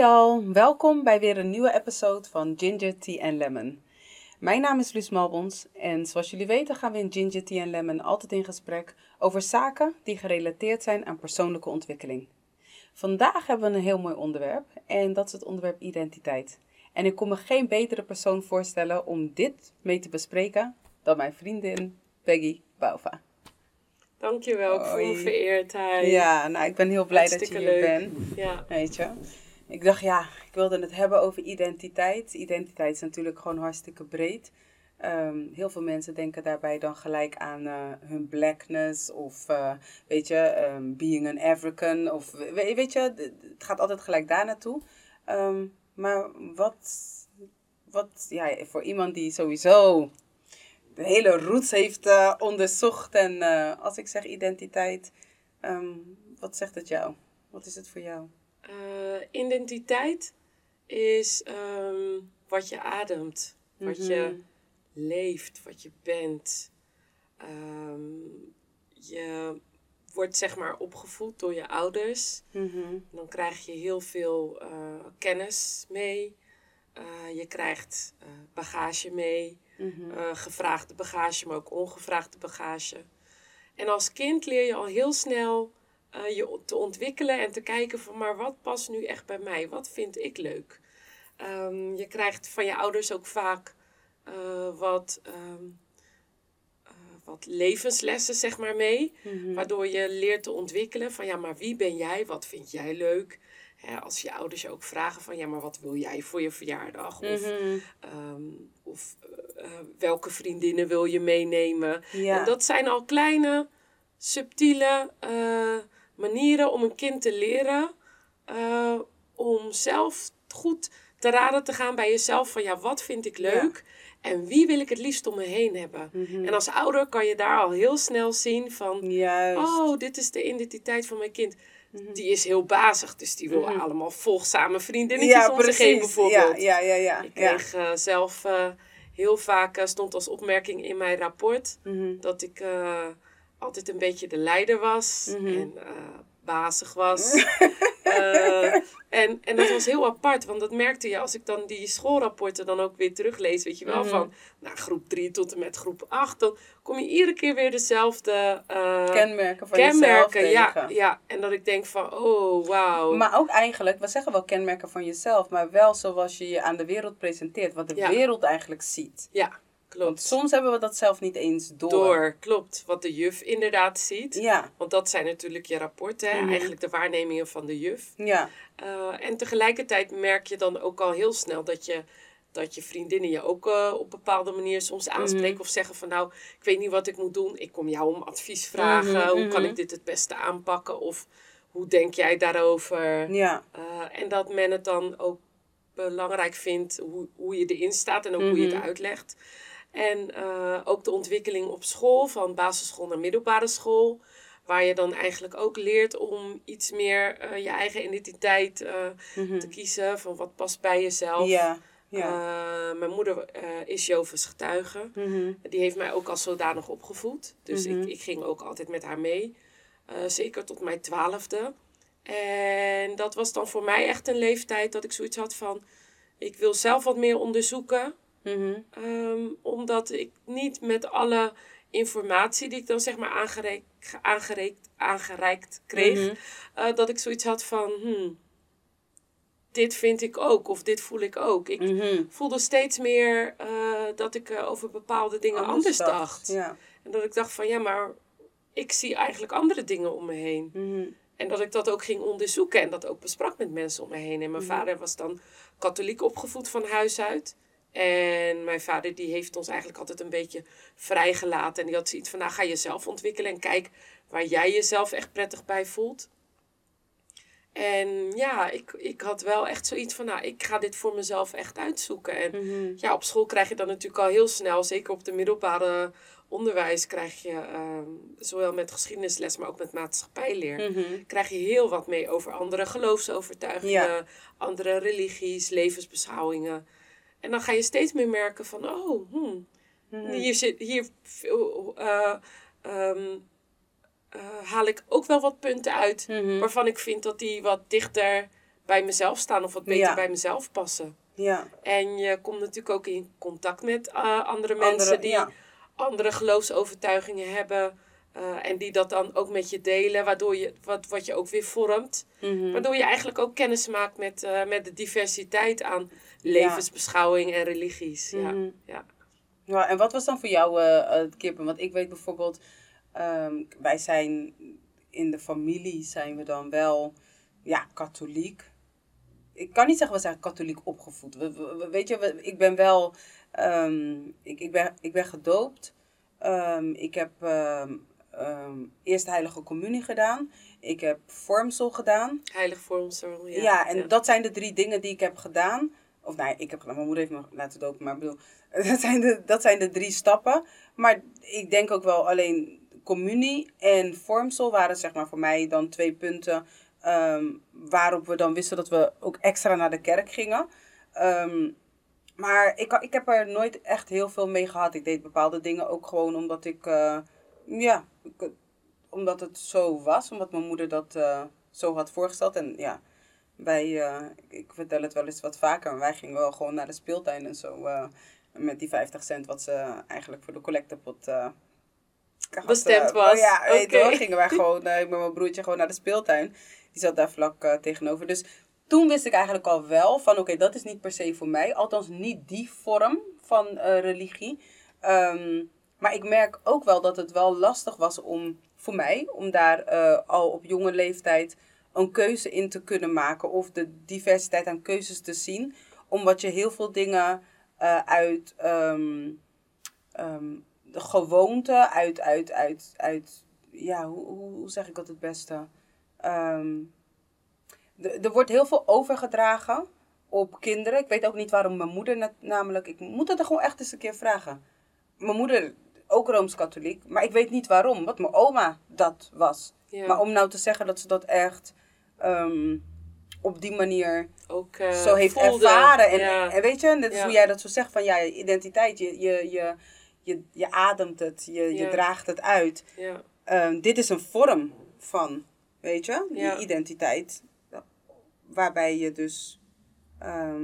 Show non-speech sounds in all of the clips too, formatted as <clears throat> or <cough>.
Hey al, welkom bij weer een nieuwe episode van Ginger Tea and Lemon. Mijn naam is Luus Malbons en zoals jullie weten gaan we in Ginger Tea and Lemon altijd in gesprek over zaken die gerelateerd zijn aan persoonlijke ontwikkeling. Vandaag hebben we een heel mooi onderwerp en dat is het onderwerp identiteit. En ik kon me geen betere persoon voorstellen om dit mee te bespreken dan mijn vriendin Peggy Bouva. Dankjewel, ik voel vereerdheid. Ja, nou ik ben heel blij dat je hier leuk. bent. Ja. Weet je? Ik dacht, ja, ik wilde het hebben over identiteit. Identiteit is natuurlijk gewoon hartstikke breed. Ehm, heel veel mensen denken daarbij dan gelijk aan eh, hun blackness of, eh, weet je, ehm, being an African. Of, we- weet je, het gaat altijd gelijk daar naartoe. Ehm, maar wat, wat, ja, voor iemand die sowieso de hele roots heeft eh, onderzocht en als ik zeg identiteit, wat zegt het jou? Wat is het voor jou? Eh, identiteit is ehm, wat je ademt, wat Mhm. je leeft, wat je bent. Ehm, je wordt zeg maar opgevoed door je ouders. Mhm. Dan krijg je heel veel eh, kennis mee. Eh, je krijgt bagage mee. Mhm. gevraagde bagage, maar ook ongevraagde bagage. En als kind leer je al heel snel eh, je te ontwikkelen en te kijken van, maar wat past nu echt bij mij? Wat vind ik leuk? Ehm, je krijgt van je ouders ook vaak eh, wat, ehm, eh, wat levenslessen, zeg maar, mee. Mhm. Waardoor je leert te ontwikkelen van, ja, maar wie ben jij? Wat vind jij leuk? Hè, als je ouders je ook vragen van, ja, maar wat wil jij voor je verjaardag? Of Mhm. Ehm, of welke vriendinnen wil je meenemen? Ja. En dat zijn al kleine, subtiele manieren om een kind te leren eh, om zelf goed te raden te gaan bij jezelf van ja, wat vind ik leuk en wie wil ik het liefst om me heen hebben? Mhm. En als ouder kan je daar al heel snel zien van Juist. oh, dit is de identiteit van mijn kind. Die is heel bazig, dus die wil Mhm. allemaal volgzame vriendinnetjes om zich heen bijvoorbeeld. Ja, ja, ja. ja. Ik ja. kreeg eh, zelf eh, heel vaak, stond als opmerking in mijn rapport, Mhm. dat ik altijd een beetje de leider was Mhm. en eh, bazig was. <laughs> Eh, en, en dat was heel apart, want dat merkte je als ik dan die schoolrapporten dan ook weer teruglees, weet je wel, Mhm. van nou, groep 3 tot en met groep 8, dan kom je iedere keer weer dezelfde eh, Kenmerken van kenmerken. jezelf Ja, tegen. ja, en dat ik denk van, oh, wauw. Maar ook eigenlijk, we zeggen wel kenmerken van jezelf, maar wel zoals je je aan de wereld presenteert, wat de Ja. wereld eigenlijk ziet. Ja, klopt. soms hebben we dat zelf niet eens door. Door, klopt. Wat de juf inderdaad ziet. Ja, Want dat zijn natuurlijk je rapporten? Mhm. eigenlijk de waarnemingen van de juf. ja. Eh, en tegelijkertijd merk je dan ook al heel snel dat je, dat je vriendinnen je ook eh, op bepaalde manier soms aanspreken Mhm. of zeggen van nou, ik weet niet wat ik moet doen. Ik kom jou om advies vragen. Mhm, Hoe kan ik dit het beste aanpakken? Of hoe denk jij daarover? Ja, Eh, en dat men het dan ook belangrijk vindt hoe, hoe je erin staat en ook hoe je het uitlegt. En eh, ook de ontwikkeling op school, van basisschool naar middelbare school. Waar je dan eigenlijk ook leert om iets meer eh, je eigen identiteit eh, Mhm. te kiezen. Van wat past bij jezelf. ja, ja. Mijn moeder is Jovens getuige. Mhm. Die heeft mij ook als zodanig opgevoed. Dus Mhm. ik, ik ging ook altijd met haar mee. Zeker tot mijn twaalfde. En dat was dan voor mij echt een leeftijd dat ik zoiets had van... Ik wil zelf wat meer onderzoeken. Mhm. ehm, omdat ik niet met alle informatie die ik dan zeg maar aangereikt, aangereikt, aangereikt kreeg... Mhm. eh, dat ik zoiets had van... Hmm, dit vind ik ook of dit voel ik ook. Ik Mhm. voelde steeds meer eh, dat ik eh, over bepaalde dingen anders, dacht. Ja. En dat ik dacht van ja, maar ik zie eigenlijk andere dingen om me heen. En dat ik dat ook ging onderzoeken en dat ook besprak met mensen om me heen. En mijn vader was dan katholiek opgevoed van huis uit. En mijn vader die heeft ons eigenlijk altijd een beetje vrijgelaten. En die had zoiets van, nou ga jezelf ontwikkelen en kijk waar jij jezelf echt prettig bij voelt. En ja, ik, ik had wel echt zoiets van, nou ik ga dit voor mezelf echt uitzoeken. En Mhm. ja, op school krijg je dan natuurlijk al heel snel, zeker op de middelbare onderwijs, krijg je ehm, zowel met geschiedenisles, maar ook met maatschappijleer, Mhm. krijg je heel wat mee over andere geloofsovertuigingen, Ja. andere religies, levensbeschouwingen. En dan ga je steeds meer merken van, oh, hmm, Mhm. hier, zit, hier eh, ehm, eh, haal ik ook wel wat punten uit Mhm. waarvan ik vind dat die wat dichter bij mezelf staan of wat beter Ja. bij mezelf passen. Ja. En je komt natuurlijk ook in contact met eh, andere mensen Andere- die ja. andere geloofsovertuigingen hebben. en die dat dan ook met je delen, waardoor je, wat, wat je ook weer vormt. Mhm. Waardoor je eigenlijk ook kennis maakt met, met de diversiteit aan levensbeschouwing en religies. Ja. Mhm. Ja. Ja, en wat was dan voor jou eh, het kippen? Want ik weet bijvoorbeeld, ehm, wij zijn in de familie zijn we dan wel, ja, katholiek. Ik kan niet zeggen we zijn katholiek opgevoed. We, we- we- weet je, we- ik ben wel, ehm, ik, ik, ben, ik ben gedoopt. Ehm, ik heb eerst heilige communie gedaan. Ik heb vormsel gedaan. Heilig vormsel. Ja, Ja, en dat zijn de drie dingen die ik heb gedaan. Of nee, ik heb. Mijn moeder heeft me laten dopen. Maar ik bedoel, <laughs> dat zijn, de, dat zijn de drie stappen. Maar ik denk ook wel alleen communie en vormsel waren zeg maar voor mij dan twee punten. ehm, waarop we dan wisten dat we ook extra naar de kerk gingen. Ehm, maar ik, ik heb er nooit echt heel veel mee gehad. Ik deed bepaalde dingen ook gewoon omdat ik, eh, ja, omdat het zo was. Omdat mijn moeder dat eh, zo had voorgesteld. En ja, wij, eh, ik, ik vertel het wel eens wat vaker, maar wij gingen wel gewoon naar de speeltuin en zo. eh, met die 50 cent wat ze eigenlijk voor de collectepot had, Bestemd eh, was. Oh ja, weet wel, gingen wij gewoon eh, met mijn broertje gewoon naar de speeltuin. Die zat daar vlak tegenover. Dus toen wist ik eigenlijk al wel van oké, dat is niet per se voor mij. Althans niet die vorm van religie. Ehm, maar ik merk ook wel dat het wel lastig was om voor mij, om daar al op jonge leeftijd een keuze in te kunnen maken. Of de diversiteit aan keuzes te zien. Omdat je heel veel dingen eh, uit ehm, ehm, de gewoonte, uit, uit, uit, uit ja, hoe, hoe, zeg ik dat het beste? Ehm, er wordt heel veel overgedragen op kinderen. Ik weet ook niet waarom mijn moeder, net, namelijk, ik moet het er gewoon echt eens een keer vragen. Mijn moeder, ook Rooms-Katholiek, maar ik weet niet waarom, wat mijn oma dat was. Ja. Maar om nou te zeggen dat ze dat echt ehm, op die manier ook eh, zo heeft voelde. ervaren. En, ja. en weet je, net Ja. hoe jij dat zo zegt van ja, je identiteit, je, je, je, je, je ademt het, je, je Ja. draagt het uit. ja. Ehm, dit is een vorm van, weet je, Ja. die identiteit. Waarbij je dus, ehm,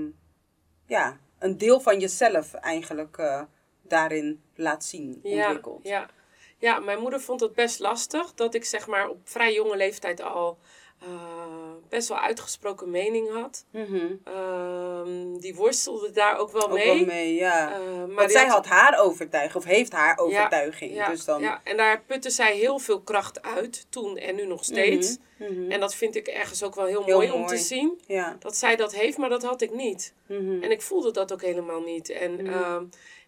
ja, een deel van jezelf eigenlijk eh, daarin laat zien, Ja, ontwikkelt. ja. ja, mijn moeder vond het best lastig dat ik zeg maar op vrij jonge leeftijd al eh, best wel uitgesproken mening had. Mhm. Ehm, die worstelde daar ook wel Ook mee. wel mee, ja. Eh, maar zij had haar overtuiging, of heeft haar overtuiging. Ja, dus dan... ja, en daar putte zij heel veel kracht uit, toen en nu nog steeds. Mhm. En dat vind ik ergens ook wel heel, Heel mooi, om te zien. Ja. Dat zij dat heeft, maar dat had ik niet. Mhm. En ik voelde dat ook helemaal niet. En Mhm. ehm,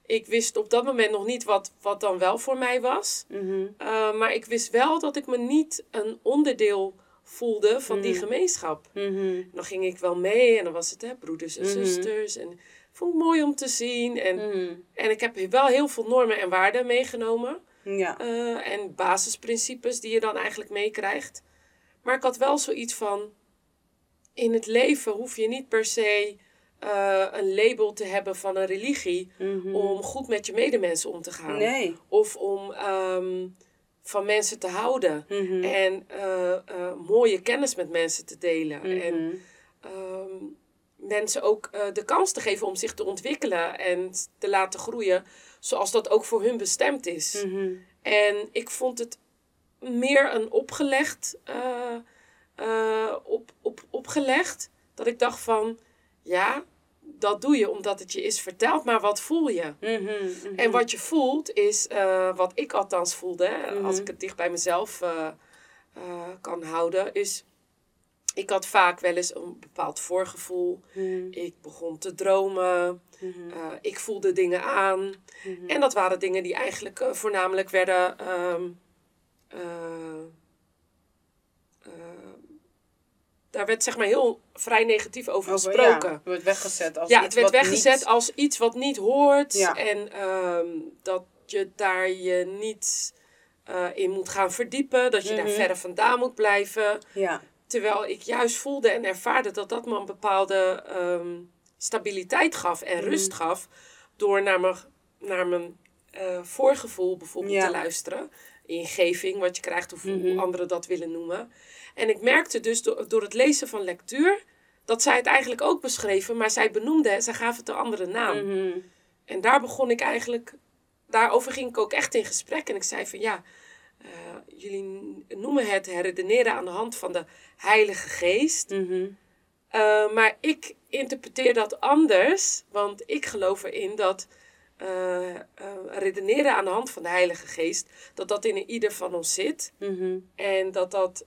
ik wist op dat moment nog niet wat, wat dan wel voor mij was. Mhm. Uh, maar ik wist wel dat ik me niet een onderdeel voelde van die Mhm. gemeenschap. Mhm. Dan ging ik wel mee en dan was het hè, broeders en Mhm. zusters. En ik vond het mooi om te zien. En, Mhm. en ik heb wel heel veel normen en waarden meegenomen. Ja. uh, en basisprincipes die je dan eigenlijk meekrijgt. Maar ik had wel zoiets van... In het leven hoef je niet per se uh, een label te hebben van een religie... Om goed met je medemensen om te gaan. Nee. Of om um, van mensen te houden. Mhm. En uh, uh, mooie kennis met mensen te delen. Mhm. En um, mensen ook uh, de kans te geven om zich te ontwikkelen en te laten groeien. Zoals dat ook voor hun bestemd is. Mhm. En ik vond het meer een opgelegd, op, op, opgelegd. Dat ik dacht van, ja, dat doe je omdat het je is verteld, maar wat voel je? Mm -hmm, En wat je voelt is, uh, wat ik althans voelde, -hmm. als ik het dicht bij mezelf uh, uh, kan houden, is. Ik had vaak wel eens een bepaald voorgevoel. Ik begon te dromen. ik voelde dingen aan. En dat waren dingen die eigenlijk voornamelijk werden. Um, daar werd zeg maar heel vrij negatief over, over gesproken. Ja, het werd weggezet als ja, iets het werd wat weggezet niet... als iets wat niet hoort. Ja. En um, dat je daar je niet uh, in moet gaan verdiepen. Dat je Mhm. daar verder vandaan moet blijven. Ja. Terwijl ik juist voelde en ervaarde dat dat me een bepaalde um, stabiliteit gaf en Mhm. rust gaf. Door naar mijn, naar mijn uh, voorgevoel bijvoorbeeld te luisteren. Ingeving, wat je krijgt, of Mhm. hoe anderen dat willen noemen. En ik merkte dus door, door het lezen van lectuur dat zij het eigenlijk ook beschreven, maar zij benoemde zij gaf het een andere naam. Mhm. En daar begon ik eigenlijk, daarover ging ik ook echt in gesprek. En ik zei van ja, eh, jullie noemen het redeneren aan de hand van de Heilige Geest. Mhm. Uh, maar ik interpreteer dat anders, want ik geloof erin dat uh, uh, redeneren aan de hand van de Heilige Geest, dat dat in ieder van ons zit. Mhm. En dat dat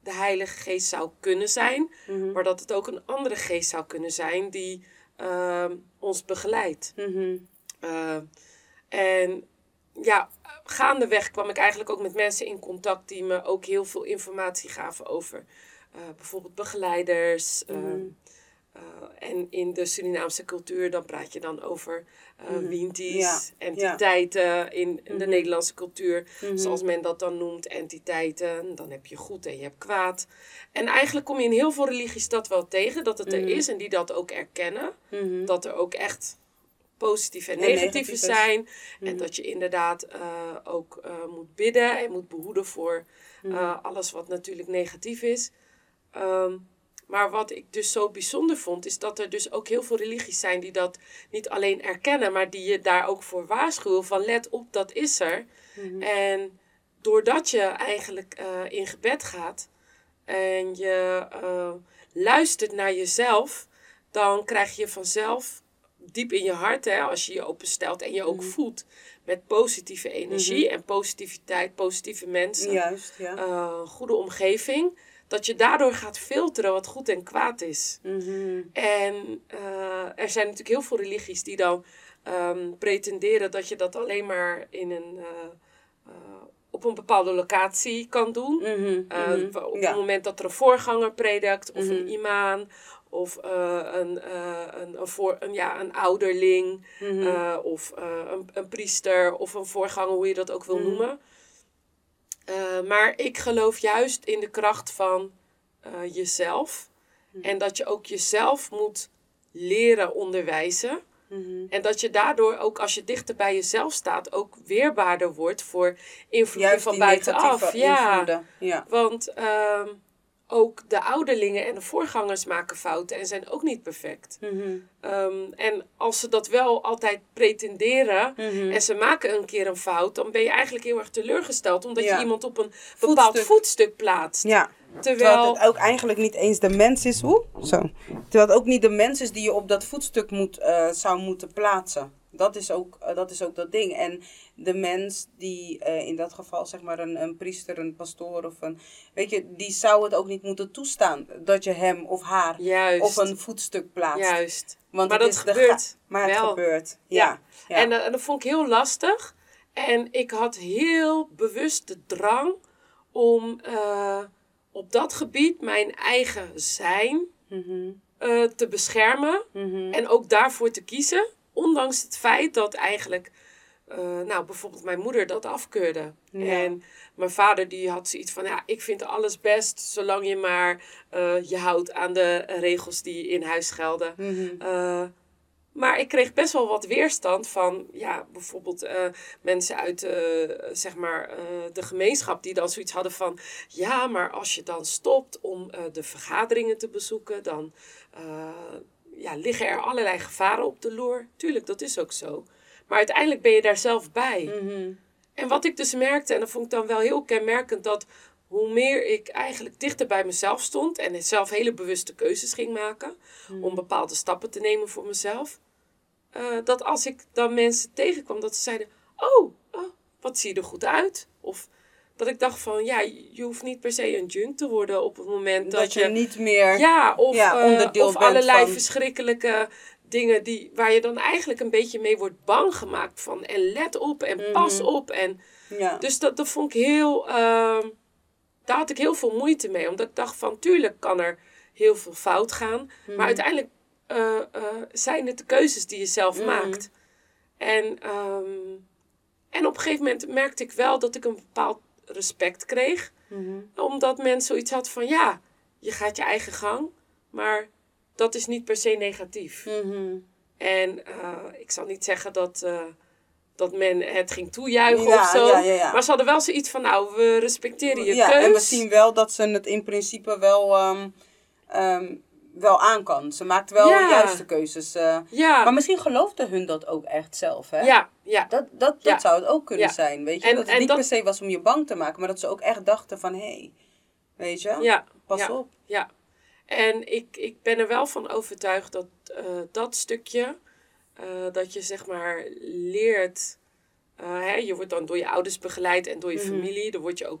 de Heilige Geest zou kunnen zijn, Mhm. maar dat het ook een andere geest zou kunnen zijn die ehm, ons begeleidt. Mhm. En ja, gaandeweg kwam ik eigenlijk ook met mensen in contact die me ook heel veel informatie gaven over bijvoorbeeld begeleiders. Uh, Mhm. en in de Surinaamse cultuur, dan praat je dan over uh, winties, Ja, entiteiten. In, de Mhm. Nederlandse cultuur, Mhm. zoals men dat dan noemt, entiteiten. Dan heb je goed en je hebt kwaad. En eigenlijk kom je in heel veel religies dat wel tegen, dat het er is en die dat ook erkennen. Dat er ook echt positieve en En negatieve zijn. En dat je inderdaad eh, ook eh, moet bidden en moet behoeden voor eh, alles wat natuurlijk negatief is. Ehm, maar wat ik dus zo bijzonder vond, is dat er dus ook heel veel religies zijn die dat niet alleen erkennen, maar die je daar ook voor waarschuwen van let op, dat is er. Mhm. En doordat je eigenlijk eh, in gebed gaat en je eh, luistert naar jezelf, dan krijg je vanzelf diep in je hart, hè, als je je openstelt en je ook Mhm. voedt met positieve energie en positiviteit, positieve mensen, Juist, ja. eh, goede omgeving, dat je daardoor gaat filteren wat goed en kwaad is. Mhm. En eh, er zijn natuurlijk heel veel religies die dan ehm, pretenderen dat je dat alleen maar in een, eh, eh, op een bepaalde locatie kan doen. Mhm. Mhm. Op Ja. het moment dat er een voorganger predikt, of een imam, of uh, een, uh, een, een, voor, een, ja, een ouderling, uh, of een, een priester, of een voorganger, hoe je dat ook wil noemen. Uh, maar ik geloof juist in de kracht van uh, jezelf. Mhm. En dat je ook jezelf moet leren onderwijzen. Mhm. En dat je daardoor ook als je dichter bij jezelf staat, ook weerbaarder wordt voor invloeden Juist van buitenaf. Ja, invloeden. Ja. want ehm, ook de ouderlingen en de voorgangers maken fouten en zijn ook niet perfect. Ehm, en als ze dat wel altijd pretenderen Mhm. en ze maken een keer een fout, dan ben je eigenlijk heel erg teleurgesteld omdat Ja. je iemand op een bepaald Voetstuk. voetstuk plaatst. Ja. Terwijl Terwijl, het ook eigenlijk niet eens de mens is. Hoe? Zo. Terwijl het ook niet de mens is die je op dat voetstuk moet, eh, zou moeten plaatsen. Dat is, ook, eh, dat is ook dat ding. En de mens die eh, in dat geval, zeg maar, een, een priester, een pastoor of een. Weet je, die zou het ook niet moeten toestaan dat je hem of haar juist, op een voetstuk plaatst. juist. Want Maar het dat gebeurt Maar het gebeurt. Ja. Ja. ja. En, eh, en dat vond ik heel lastig. En ik had heel bewust de drang om op dat gebied mijn eigen zijn Mhm, te beschermen. mhm. En ook daarvoor te kiezen. Ondanks het feit dat eigenlijk, eh, nou bijvoorbeeld mijn moeder dat afkeurde. Ja. En mijn vader die had zoiets van, ja, ik vind alles best zolang je maar eh, je houdt aan de regels die in huis gelden. Mhm. Eh, maar ik kreeg best wel wat weerstand van, ja, bijvoorbeeld mensen uit zeg maar, de gemeenschap die dan zoiets hadden van, ja, maar als je dan stopt om de vergaderingen te bezoeken, dan ja, liggen er allerlei gevaren op de loer. Tuurlijk, dat is ook zo. Maar uiteindelijk ben je daar zelf bij. Mhm. En wat ik dus merkte, en dat vond ik dan wel heel kenmerkend, dat hoe meer ik eigenlijk dichter bij mezelf stond en zelf hele bewuste keuzes ging maken om bepaalde stappen te nemen voor mezelf, eh, dat als ik dan mensen tegenkwam, dat ze zeiden: Oh, oh, wat zie je er goed uit? Of dat ik dacht van, ja, je hoeft niet per se een junk te worden op het moment dat, Dat je niet meer. ja, of, ja, eh, onderdeel of allerlei van- verschrikkelijke dingen die, waar je dan eigenlijk een beetje mee wordt bang gemaakt van. En let op en pas Mhm. op. En, Ja. dus dat, dat vond ik heel, ehm, daar had ik heel veel moeite mee. Omdat ik dacht van, tuurlijk kan er heel veel fout gaan. Mhm. Maar uiteindelijk eh, eh, zijn het de keuzes die je zelf Mhm. maakt. En, ehm, en op een gegeven moment merkte ik wel dat ik een bepaald respect kreeg Mhm. omdat men zoiets had van ja, je gaat je eigen gang, maar dat is niet per se negatief. Mhm. En eh, ik zal niet zeggen dat, eh, dat men het ging toejuichen Ja, of zo. ja, ja, ja. Maar ze hadden wel zoiets van nou, we respecteren je ja, keus. en we zien wel dat ze het in principe wel ehm, ehm, wel aan kan. Ze maakt wel Ja. de juiste keuzes. eh. Ja, Maar misschien geloofde hun dat ook echt zelf, hè? ja, ja. Dat, dat, dat Ja. zou het ook kunnen zijn, weet je? En- dat het niet dat- per se was om je bang te maken, maar dat ze ook echt dachten van... Hé, hey, weet je, ja. pas op. Ja, en ik, ik ben er wel van overtuigd dat eh, dat stukje, eh, dat je zeg maar leert, hè, je wordt dan door je ouders begeleid en door je Mhm. familie, daar word je ook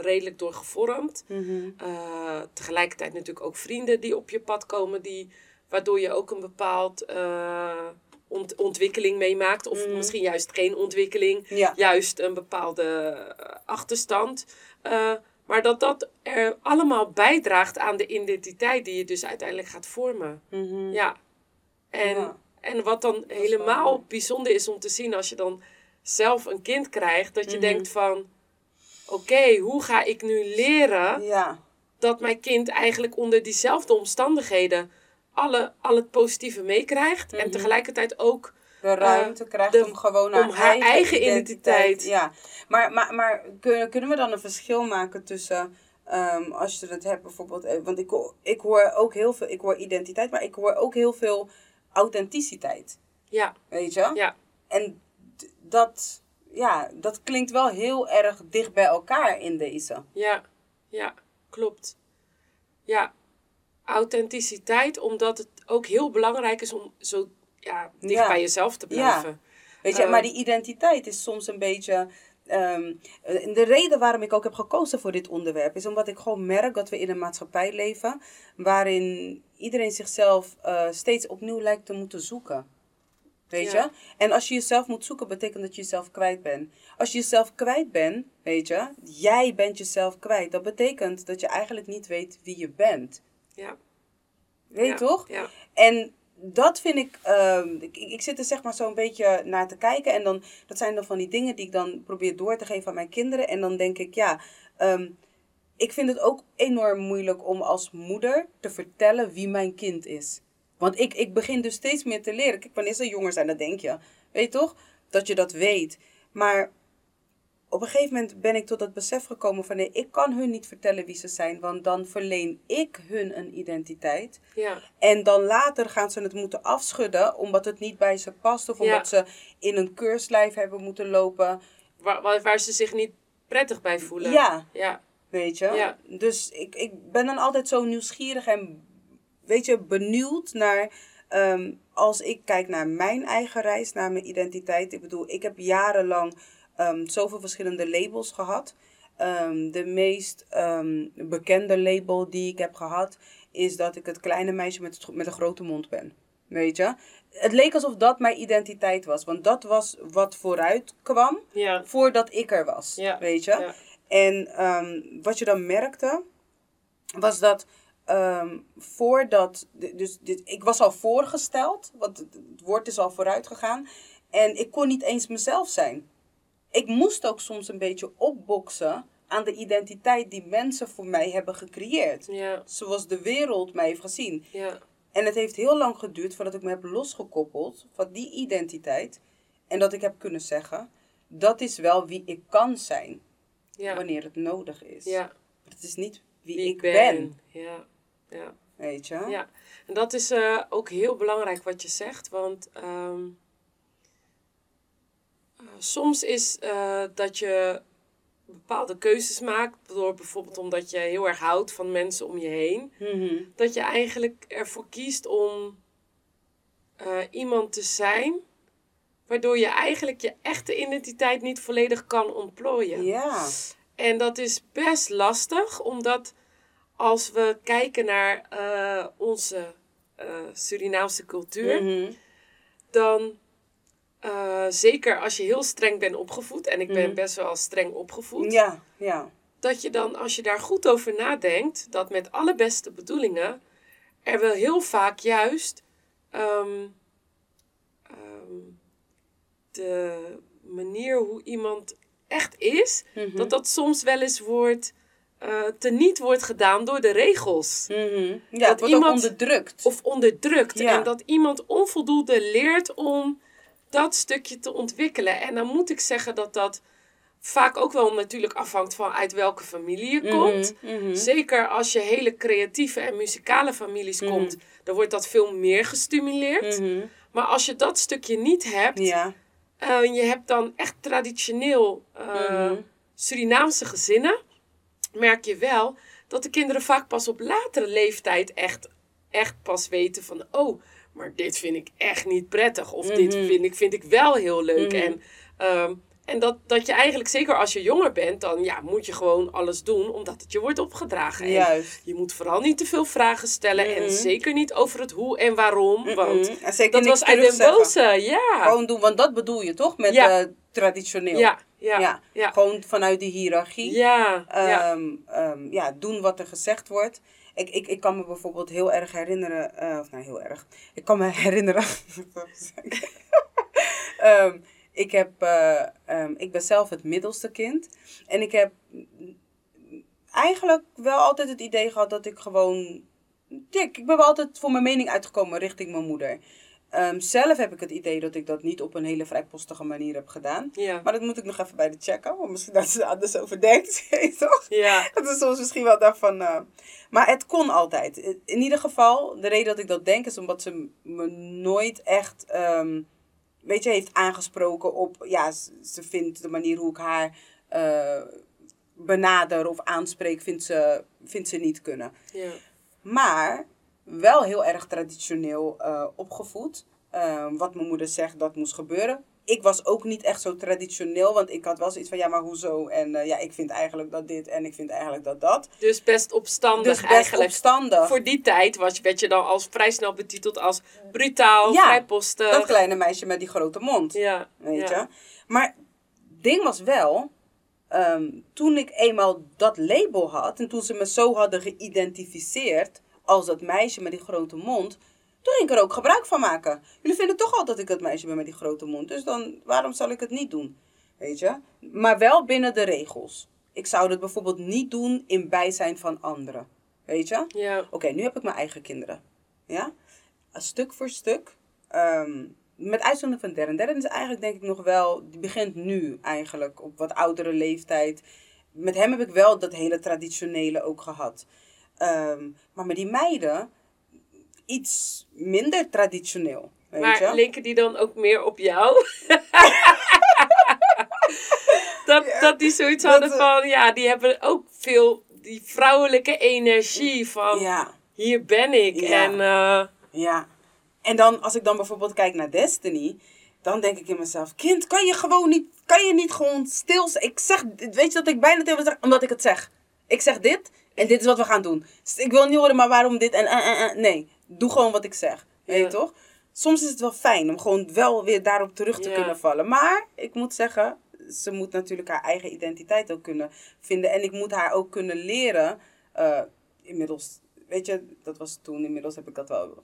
redelijk door gevormd. Mhm. Eh, tegelijkertijd natuurlijk ook vrienden die op je pad komen, die, waardoor je ook een bepaald eh, ont- ontwikkeling meemaakt. Of Mhm. misschien juist geen ontwikkeling, Ja. juist een bepaalde eh, achterstand. Eh, maar dat dat er allemaal bijdraagt aan de identiteit die je dus uiteindelijk gaat vormen. Mhm. Ja. En, Ja. en wat dan helemaal bijzonder is om te zien als je dan zelf een kind krijgt, dat je denkt van, oké, hoe ga ik nu leren Ja. dat mijn kind eigenlijk onder diezelfde omstandigheden alle, al het positieve meekrijgt en Mhm. tegelijkertijd ook de ruimte krijgt de- om gewoon haar, om haar eigen identiteit. Ja, maar, maar, maar kunnen, kunnen we dan een verschil maken tussen. ehm, als je het hebt bijvoorbeeld. eh, Want ik, hoor- ik hoor ook heel veel. Ik hoor identiteit, maar ik hoor ook heel veel authenticiteit. ja, Weet je? ja, En dat. Ja, dat klinkt wel heel erg dicht bij elkaar in deze. ja, ja, klopt. Ja, authenticiteit, omdat het ook heel belangrijk is om zo ja, dicht Ja. bij jezelf te Ja. blijven. Weet je, maar die identiteit is soms een beetje. ehm, eh, de reden waarom ik ook heb gekozen voor dit onderwerp is omdat ik gewoon merk dat we in een maatschappij leven waarin iedereen zichzelf eh, steeds opnieuw lijkt te moeten zoeken. Weet Ja. je? En als je jezelf moet zoeken, betekent dat je jezelf kwijt bent. Als je jezelf kwijt bent, weet je, jij bent jezelf kwijt. Dat betekent dat je eigenlijk niet weet wie je bent. Ja, Weet je ja, toch? Ja, En dat vind ik, ehm, ik, ik zit er zeg maar zo'n beetje naar te kijken. En dan, dat zijn dan van die dingen die ik dan probeer door te geven aan mijn kinderen. En dan denk ik, ja, ehm, ik vind het ook enorm moeilijk om als moeder te vertellen wie mijn kind is. Want ik, ik begin dus steeds meer te leren. Kijk, wanneer ze jonger zijn, dan denk je, weet je toch, dat je dat weet. Maar op een gegeven moment ben ik tot het besef gekomen van nee, ik kan hun niet vertellen wie ze zijn. Want dan verleen ik hun een identiteit. ja, En dan later gaan ze het moeten afschudden omdat het niet bij ze past. Of omdat ze in een keurslijf hebben moeten lopen. waar, waar, waar ze zich niet prettig bij voelen. Ja, Ja, weet je. Ja. Dus ik, ik ben dan altijd zo nieuwsgierig en weet je, benieuwd naar... ehm, als ik kijk naar mijn eigen reis, naar mijn identiteit. Ik bedoel, ik heb jarenlang ehm, zoveel verschillende labels gehad. Ehm, de meest bekende label die ik heb gehad is dat ik het kleine meisje met, met een grote mond ben. Weet je? Het leek alsof dat mijn identiteit was. Want dat was wat vooruit kwam voordat ik er was. Weet je? En wat je dan merkte, was dat ehm, voordat. Dus dit, ik was al voorgesteld, want het, woord is al vooruit gegaan. En ik kon niet eens mezelf zijn. Ik moest ook soms een beetje opboksen aan de identiteit die mensen voor mij hebben gecreëerd. ja, Zoals de wereld mij heeft gezien. ja, En het heeft heel lang geduurd voordat ik me heb losgekoppeld van die identiteit. En dat ik heb kunnen zeggen, dat is wel wie ik kan zijn ja, wanneer het nodig is. ja. Maar het is niet wie, Wie ik ben. Ja, ja. Weet je? Ja, en dat is eh, ook heel belangrijk wat je zegt, want ehm, eh, soms is eh, dat je bepaalde keuzes maakt, door bijvoorbeeld omdat je heel erg houdt van mensen om je heen, Mhm. dat je eigenlijk ervoor kiest om iemand te zijn, waardoor je eigenlijk je echte identiteit niet volledig kan ontplooien. Ja. En dat is best lastig, omdat als we kijken naar eh, onze eh, Surinaamse cultuur, Mhm. dan eh, zeker als je heel streng bent opgevoed, en ik ben Mhm. best wel streng opgevoed, Ja, ja. dat je dan, als je daar goed over nadenkt, dat met alle beste bedoelingen er wel heel vaak juist ehm, ehm, de manier hoe iemand echt is, Mhm. dat dat soms wel eens wordt, eh teniet wordt gedaan door de regels. Mhm. Ja, Dat wordt iemand- onderdrukt. Of onderdrukt. Ja. En dat iemand onvoldoende leert om dat stukje te ontwikkelen. En dan moet ik zeggen dat dat vaak ook wel natuurlijk afhangt van uit welke familie je komt. Mhm, mhm. Zeker als je hele creatieve en muzikale families Mhm. komt, dan wordt dat veel meer gestimuleerd. Mhm. Maar als je dat stukje niet hebt, Ja. eh, je hebt dan echt traditioneel eh, Mhm. Surinaamse gezinnen, merk je wel dat de kinderen vaak pas op latere leeftijd echt, echt pas weten van, oh, maar dit vind ik echt niet prettig. Of dit Mhm. vind ik, vind ik wel heel leuk. Mhm. En, ehm, en dat, dat je eigenlijk, zeker als je jonger bent, dan ja, moet je gewoon alles doen omdat het je wordt opgedragen. En Juist. je moet vooral niet te veel vragen stellen en Mhm. zeker niet over het hoe en waarom. Want. En zeker dat was uit den boze, ja. Gewoon doen, want dat bedoel je toch met Ja. traditioneel? Ja, ja. Gewoon vanuit die hiërarchie. Ja, ja. Ehm, ja, doen wat er gezegd wordt. Ik, ik, ik kan me bijvoorbeeld heel erg herinneren, eh, of nou heel erg, ik kan me <laughs> herinneren. <laughs> <laughs> Ehm, ik, heb, eh, ik ben zelf het middelste kind. En ik heb eigenlijk wel altijd het idee gehad dat ik gewoon. Ja, ik ben wel altijd voor mijn mening uitgekomen richting mijn moeder. Ehm, zelf heb ik het idee dat ik dat niet op een hele vrijpostige manier heb gedaan. ja. Maar dat moet ik nog even bij de checken. Want misschien dat ze er anders over denkt. <laughs> toch? ja. Dat is soms misschien wel dacht van. eh, maar het kon altijd. In ieder geval, de reden dat ik dat denk is omdat ze me nooit echt. ehm, weet je, heeft aangesproken op. Ja, ze, ze vindt de manier hoe ik haar eh, benader of aanspreek, vindt ze, vindt ze niet kunnen. ja. Maar wel heel erg traditioneel eh, opgevoed. Ehm, wat mijn moeder zegt, dat moest gebeuren. Ik was ook niet echt zo traditioneel, want ik had wel zoiets van, ja, maar hoezo? En eh, ja, ik vind eigenlijk dat dit en ik vind eigenlijk dat dat. Dus best opstandig Dus best eigenlijk. opstandig. Voor die tijd was, werd je dan als vrij snel betiteld als brutaal, Ja, vrijpostig. Dat kleine meisje met die grote mond. Ja, Weet ja. je? Maar ding was wel, ehm, toen ik eenmaal dat label had en toen ze me zo hadden geïdentificeerd als dat meisje met die grote mond, toen ging ik er ook gebruik van maken. Jullie vinden toch al dat ik dat meisje ben met die grote mond, dus dan waarom zal ik het niet doen? Weet je? Maar wel binnen de regels. Ik zou het bijvoorbeeld niet doen in bijzijn van anderen. Weet je? Ja. Oké, nu heb ik mijn eigen kinderen. Ja? Stuk voor stuk. ehm, met uitzondering van derde. Derde is eigenlijk denk ik nog wel... Die begint nu eigenlijk op wat oudere leeftijd. Met hem heb ik wel dat hele traditionele ook gehad. Ehm, maar met die meiden... Iets minder traditioneel. Weet Maar je? linken die dan ook meer op jou? <laughs> dat, dat die zoiets dat, hadden eh, van, ja, die hebben ook veel die vrouwelijke energie van, Ja. hier ben ik. Ja. En eh, Ja. En dan, als ik dan bijvoorbeeld kijk naar Destiny, dan denk ik in mezelf, kind, kan je gewoon niet, kan je niet gewoon stil zijn? Ik zeg, weet je dat ik bijna tegen zeg, omdat ik het zeg. Ik zeg dit en dit is wat we gaan doen. Ik wil niet horen, maar waarom dit en eh, eh. nee, doe gewoon wat ik zeg. Weet je Ja. toch? Soms is het wel fijn om gewoon wel weer daarop terug te Ja. kunnen vallen. Maar ik moet zeggen, ze moet natuurlijk haar eigen identiteit ook kunnen vinden. En ik moet haar ook kunnen leren. eh, inmiddels, weet je, dat was toen. Inmiddels heb ik dat wel,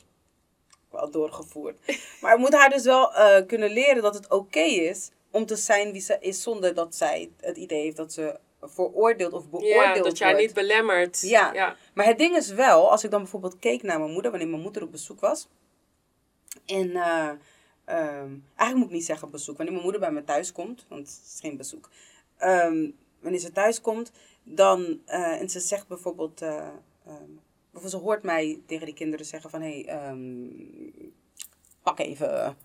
wel doorgevoerd. <laughs> Maar ik moet haar dus wel eh, kunnen leren dat het oké is om te zijn wie ze is. Zonder dat zij het idee heeft dat ze veroordeeld of beoordeeld ja, dat jij wordt. niet belemmert. Ja. ja. Maar het ding is wel, als ik dan bijvoorbeeld keek naar mijn moeder, wanneer mijn moeder op bezoek was. En eh, ehm, eigenlijk moet ik niet zeggen bezoek, wanneer mijn moeder bij me thuis komt, want het is geen bezoek. Ehm, wanneer ze thuis komt, dan, eh, en ze zegt bijvoorbeeld, ehm, of ze hoort mij tegen die kinderen zeggen van, hé, hey, pak even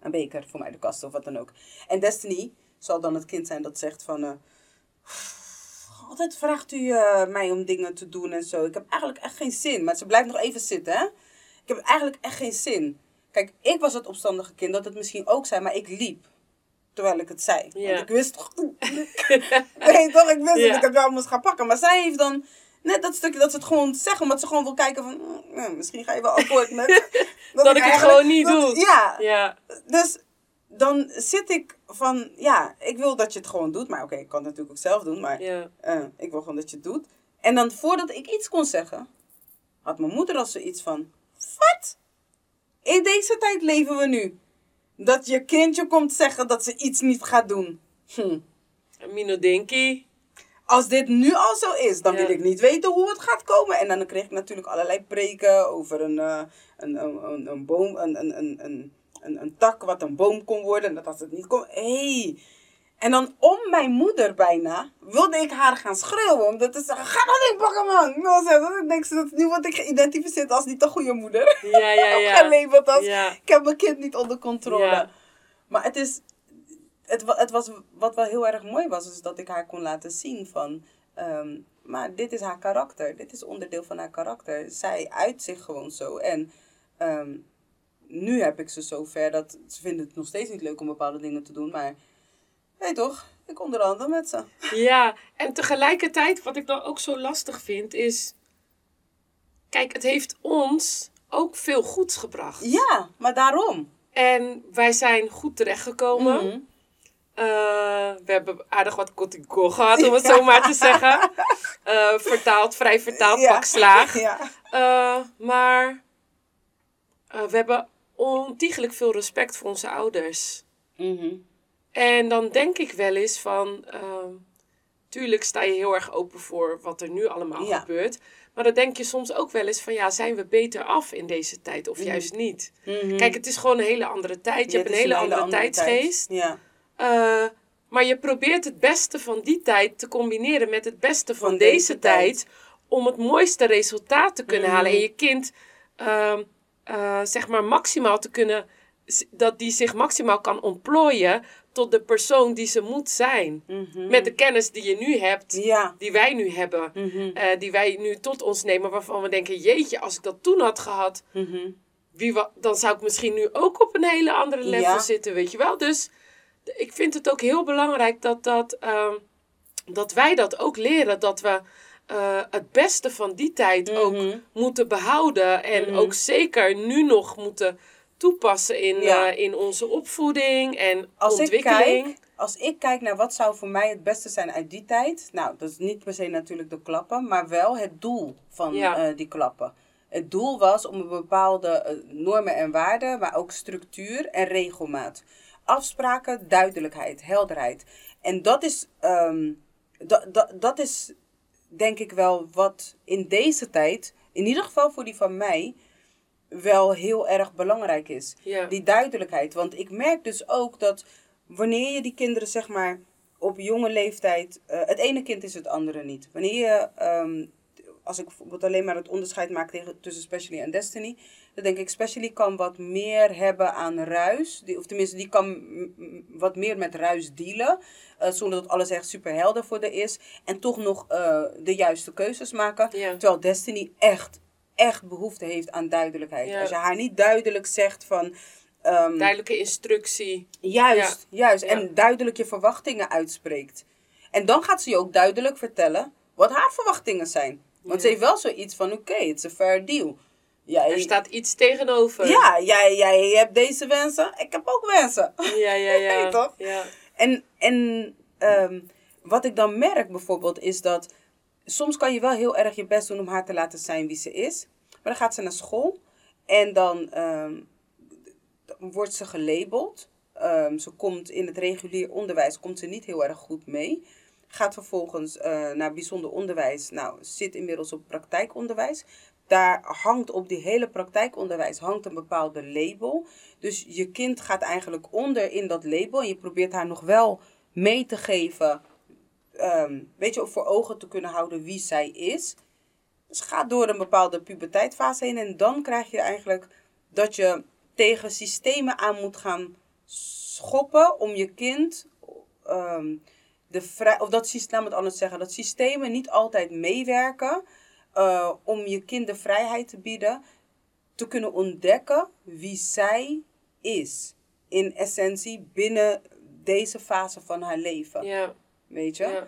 een beker voor mij de kast of wat dan ook. En Destiny zal dan het kind zijn dat zegt van, altijd vraagt u eh, mij om dingen te doen en zo. Ik heb eigenlijk echt geen zin. Maar ze blijft nog even zitten, hè. Ik heb eigenlijk echt geen zin. Kijk, ik was het opstandige kind, dat het misschien ook zei, maar ik liep. Terwijl ik het zei. Ja. Want ik wist toch... nee, <laughs> toch? Ik wist Ja. dat ik het wel moest gaan pakken. Maar zij heeft dan net dat stukje dat ze het gewoon zeggen. Omdat ze gewoon wil kijken van... mm, misschien ga je wel akkoord met... <laughs> Dat ik het eigenlijk- gewoon niet doe. Ja, Ja, dus dan zit ik van... Ja, ik wil dat je het gewoon doet. Maar oké, ik kan het natuurlijk ook zelf doen. Maar ja. eh, ik wil gewoon dat je het doet. En dan voordat ik iets kon zeggen, had mijn moeder al zoiets van: Wat? In deze tijd leven we nu. Dat je kindje komt zeggen dat ze iets niet gaat doen. Hm. Mino Dinky. Als dit nu al zo is, dan Ja. wil ik niet weten hoe het gaat komen. En dan kreeg ik natuurlijk allerlei preken over een, eh, een, een, een, een boom, een, een, een, een, een, een tak wat een boom kon worden. En dat als het niet kon. Hé! Hey. En dan om mijn moeder bijna wilde ik haar gaan schreeuwen. Om dat te zeggen, ga dan niet pakken man. Zo, Ik denk, dat nu word ik geïdentificeerd als niet de goede moeder. Ja, ja, <laughs> ja. Gelabeld als, Ja. ik heb mijn kind niet onder controle. Ja. Maar het is, het, het was, wat wel heel erg mooi was, is dat ik haar kon laten zien van, ehm, maar dit is haar karakter. Dit is onderdeel van haar karakter. Zij uit zich gewoon zo. En ehm, nu heb ik ze zover dat ze vinden het nog steeds niet leuk om bepaalde dingen te doen, maar weet toch, ik onderhandel met ze. Ja, en tegelijkertijd, wat ik dan ook zo lastig vind, is. Kijk, het heeft ons ook veel goeds gebracht. Ja, maar daarom. En wij zijn goed terechtgekomen. Eh, we hebben aardig wat kotico gehad, om het zo maar te zeggen. Eh, vertaald, vrij vertaald, Ja. pak slaag. Ja. Eh, maar we hebben ontiegelijk veel respect voor onze ouders. Mhm. En dan denk ik wel eens van, ehm, tuurlijk sta je heel erg open voor wat er nu allemaal Ja. gebeurt. Maar dan denk je soms ook wel eens van, ja, zijn we beter af in deze tijd of juist niet? Mhm. Kijk, het is gewoon een hele andere tijd. Je Ja, hebt een hele, andere, tijdsgeest. tijd. Ja. Eh, maar je probeert het beste van die tijd te combineren met het beste van, Van deze, deze tijd. tijd. Om het mooiste resultaat te kunnen Mhm. halen. En je kind, ehm, eh, zeg maar, maximaal te kunnen. Dat die zich maximaal kan ontplooien tot de persoon die ze moet zijn. Mhm. Met de kennis die je nu hebt, Ja. die wij nu hebben. Mhm. eh, die wij nu tot ons nemen, waarvan we denken: jeetje, als ik dat toen had gehad, Mhm. wie wa- dan zou ik misschien nu ook op een hele andere level Ja. zitten, weet je wel. Dus ik vind het ook heel belangrijk dat, dat, ehm, dat wij dat ook leren. Dat we eh, het beste van die tijd Mhm. ook moeten behouden. En Mhm. ook zeker nu nog moeten toepassen in, Ja. eh, in onze opvoeding en Als ik, ontwikkeling. kijk, als ik kijk naar wat zou voor mij het beste zijn uit die tijd. Nou, dat is niet per se natuurlijk de klappen, maar wel het doel van Ja. eh, die klappen. Het doel was om een bepaalde normen en waarden, maar ook structuur en regelmaat. Afspraken, duidelijkheid, helderheid. En dat is, ehm, da- da- dat is denk ik wel wat in deze tijd, in ieder geval voor die van mij, wel heel erg belangrijk is. Ja. Die duidelijkheid. Want ik merk dus ook dat wanneer je die kinderen, zeg maar, op jonge leeftijd. eh, het ene kind is het andere niet. Wanneer je. ehm, als ik bijvoorbeeld alleen maar het onderscheid maak tegen, tussen Specially en Destiny. Dan denk ik, Specially kan wat meer hebben aan ruis. Die, of tenminste, die kan wat meer met ruis dealen. eh, zonder dat alles echt super helder voor haar is. En toch nog eh, de juiste keuzes maken. Ja. Terwijl Destiny echt, echt behoefte heeft aan duidelijkheid. Ja. Als je haar niet duidelijk zegt van... ehm, Duidelijke instructie. Juist, juist. En duidelijk je verwachtingen uitspreekt. En dan gaat ze je ook duidelijk vertellen wat haar verwachtingen zijn. Want ze heeft wel zoiets van, oké, het is een fair deal. Jij, Er staat iets tegenover. ja, jij, jij hebt deze wensen, ik heb ook wensen. ja, ja. <laughs> ja. Nee, toch? Ja. En, en ehm, wat ik dan merk bijvoorbeeld is dat soms kan je wel heel erg je best doen om haar te laten zijn wie ze is. Maar dan gaat ze naar school en dan ehm, wordt ze gelabeld. Ehm, ze komt in het regulier onderwijs komt ze niet heel erg goed mee. Gaat vervolgens eh, naar bijzonder onderwijs. Nou, zit inmiddels op praktijkonderwijs. Daar hangt op die hele praktijkonderwijs hangt een bepaalde label. Dus je kind gaat eigenlijk onder in dat label. En je probeert haar nog wel mee te geven. ehm, weet je, voor ogen te kunnen houden wie zij is. Ze gaat door een bepaalde puberteitfase heen. En dan krijg je eigenlijk dat je tegen systemen aan moet gaan schoppen om je kind ehm, de vrij, of dat systeem, laat het anders zeggen, dat systemen niet altijd meewerken eh, om je kind de vrijheid te bieden te kunnen ontdekken wie zij is. In essentie binnen deze fase van haar leven. Ja. Weet je? Ja.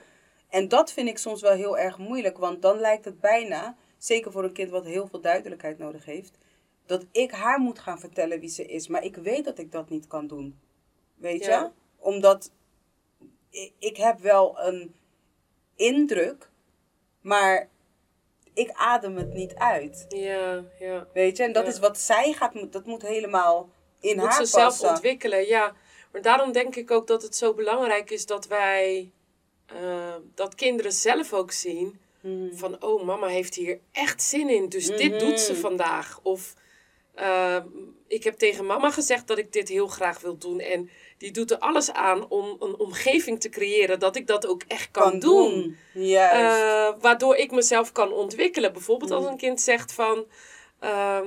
En dat vind ik soms wel heel erg moeilijk, want dan lijkt het bijna, zeker voor een kind wat heel veel duidelijkheid nodig heeft, dat ik haar moet gaan vertellen wie ze is. Maar ik weet dat ik dat niet kan doen. Weet Ja. je? Omdat ik, ik heb wel een indruk, maar ik adem het niet uit. Ja, ja. Weet je? En dat Ja. is wat zij gaat, moet- dat moet helemaal in moet haar ze zelf passen. ontwikkelen, ja. Maar daarom denk ik ook dat het zo belangrijk is dat wij, eh, dat kinderen zelf ook zien Mhm. van, oh, mama heeft hier echt zin in, dus dit doet ze vandaag. Of eh, ik heb tegen mama gezegd dat ik dit heel graag wil doen. En die doet er alles aan om een omgeving te creëren dat ik dat ook echt kan, doen. Juist. Eh, waardoor ik mezelf kan ontwikkelen. Bijvoorbeeld als Mhm. een kind zegt van... ehm,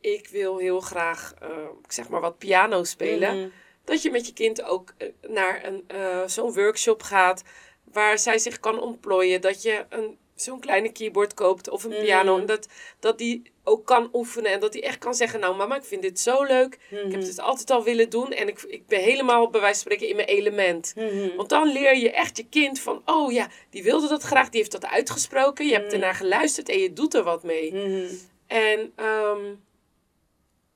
ik wil heel graag, eh, ik zeg maar wat piano spelen. Mhm. Dat je met je kind ook eh, naar een, zo'n workshop gaat... waar zij zich kan ontplooien. Dat je een, zo'n kleine keyboard koopt of een piano. En dat, dat die ook kan oefenen. En dat die echt kan zeggen... Nou mama, ik vind dit zo leuk. Ik heb Mhm. dit altijd al willen doen. En ik, ik ben helemaal bij wijze van spreken in mijn element. Mhm. Want dan leer je echt je kind van, oh ja, die wilde dat graag, die heeft dat uitgesproken. Je hebt ernaar geluisterd en je doet er wat mee. Mhm. En ehm,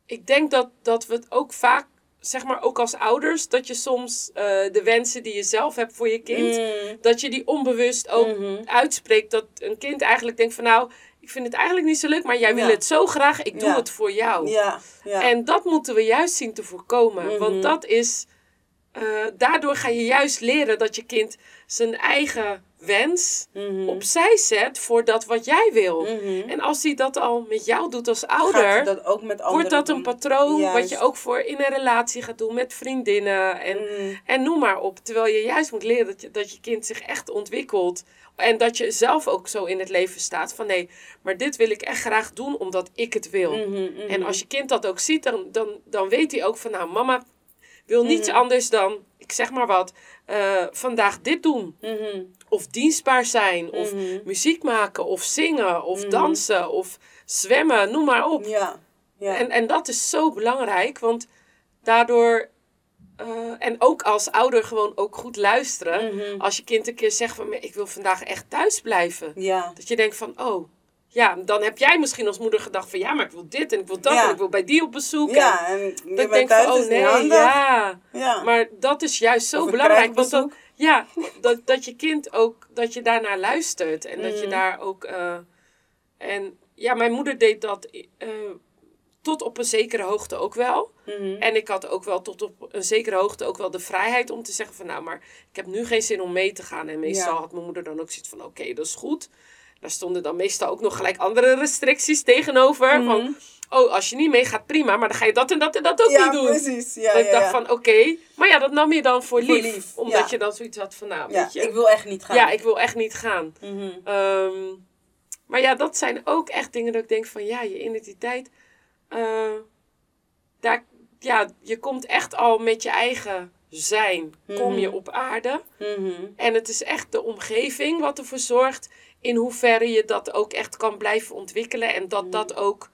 ik denk dat, dat we het ook vaak, zeg maar ook als ouders, dat je soms eh, de wensen die je zelf hebt voor je kind, Mhm. dat je die onbewust ook Mhm. uitspreekt. Dat een kind eigenlijk denkt van, nou, ik vind het eigenlijk niet zo leuk, maar jij wil Ja. het zo graag, ik doe Ja. het voor jou. Ja, ja. En dat moeten we juist zien te voorkomen. Mhm. Want dat is. eh, daardoor ga je juist leren dat je kind zijn eigen wens Mhm. opzij zet voor dat wat jij wil. Mhm. En als hij dat al met jou doet als ouder, dat ook met wordt dat een patroon wat je ook voor in een relatie gaat doen met vriendinnen en, Mhm. en noem maar op. Terwijl je juist moet leren dat je, dat je kind zich echt ontwikkelt. En dat je zelf ook zo in het leven staat van nee, maar dit wil ik echt graag doen omdat ik het wil. En als je kind dat ook ziet, dan, dan, dan weet hij ook van, nou, mama wil niets Mhm. anders dan, ik zeg maar wat, eh, vandaag dit doen. Mhm. Of dienstbaar zijn, of Mhm. muziek maken, of zingen, of dansen, of zwemmen, noem maar op. Ja, ja. En, en dat is zo belangrijk, want daardoor, eh, en ook als ouder gewoon ook goed luisteren. Als je kind een keer zegt van, ik wil vandaag echt thuis blijven. ja. Dat je denkt van, oh, ja, dan heb jij misschien als moeder gedacht van, ja, maar ik wil dit en ik wil dat Ja. en ik wil bij die op bezoek. Ja, en ik denk is oh nee, ja. Ja. Maar dat is juist zo belangrijk. Want dan, ja, dat, dat je kind ook, dat je daarnaar luistert. En dat je Mhm. daar ook, eh, en ja, mijn moeder deed dat eh, tot op een zekere hoogte ook wel. Mhm. En ik had ook wel tot op een zekere hoogte ook wel de vrijheid om te zeggen van, nou, maar ik heb nu geen zin om mee te gaan. En meestal Ja. had mijn moeder dan ook zoiets van, oké, dat is goed. Daar stonden dan meestal ook nog gelijk andere restricties tegenover. Mhm. Van, oh, als je niet meegaat, prima, maar dan ga je dat en dat en dat ook ja, niet doen. precies. Ja, dat ja, ik dacht van, oké. Maar ja, dat nam je dan voor Voor lief. Omdat je dan zoiets had van, nou, ja, weet je. ik wil echt niet gaan. ja, ik wil echt niet gaan. Mhm. Ehm, maar ja, dat zijn ook echt dingen dat ik denk van, ja, je identiteit. eh, daar, ja, je komt echt al met je eigen zijn, kom je Mhm. op aarde. Mhm. En het is echt de omgeving wat ervoor zorgt in hoeverre je dat ook echt kan blijven ontwikkelen. En dat dat ook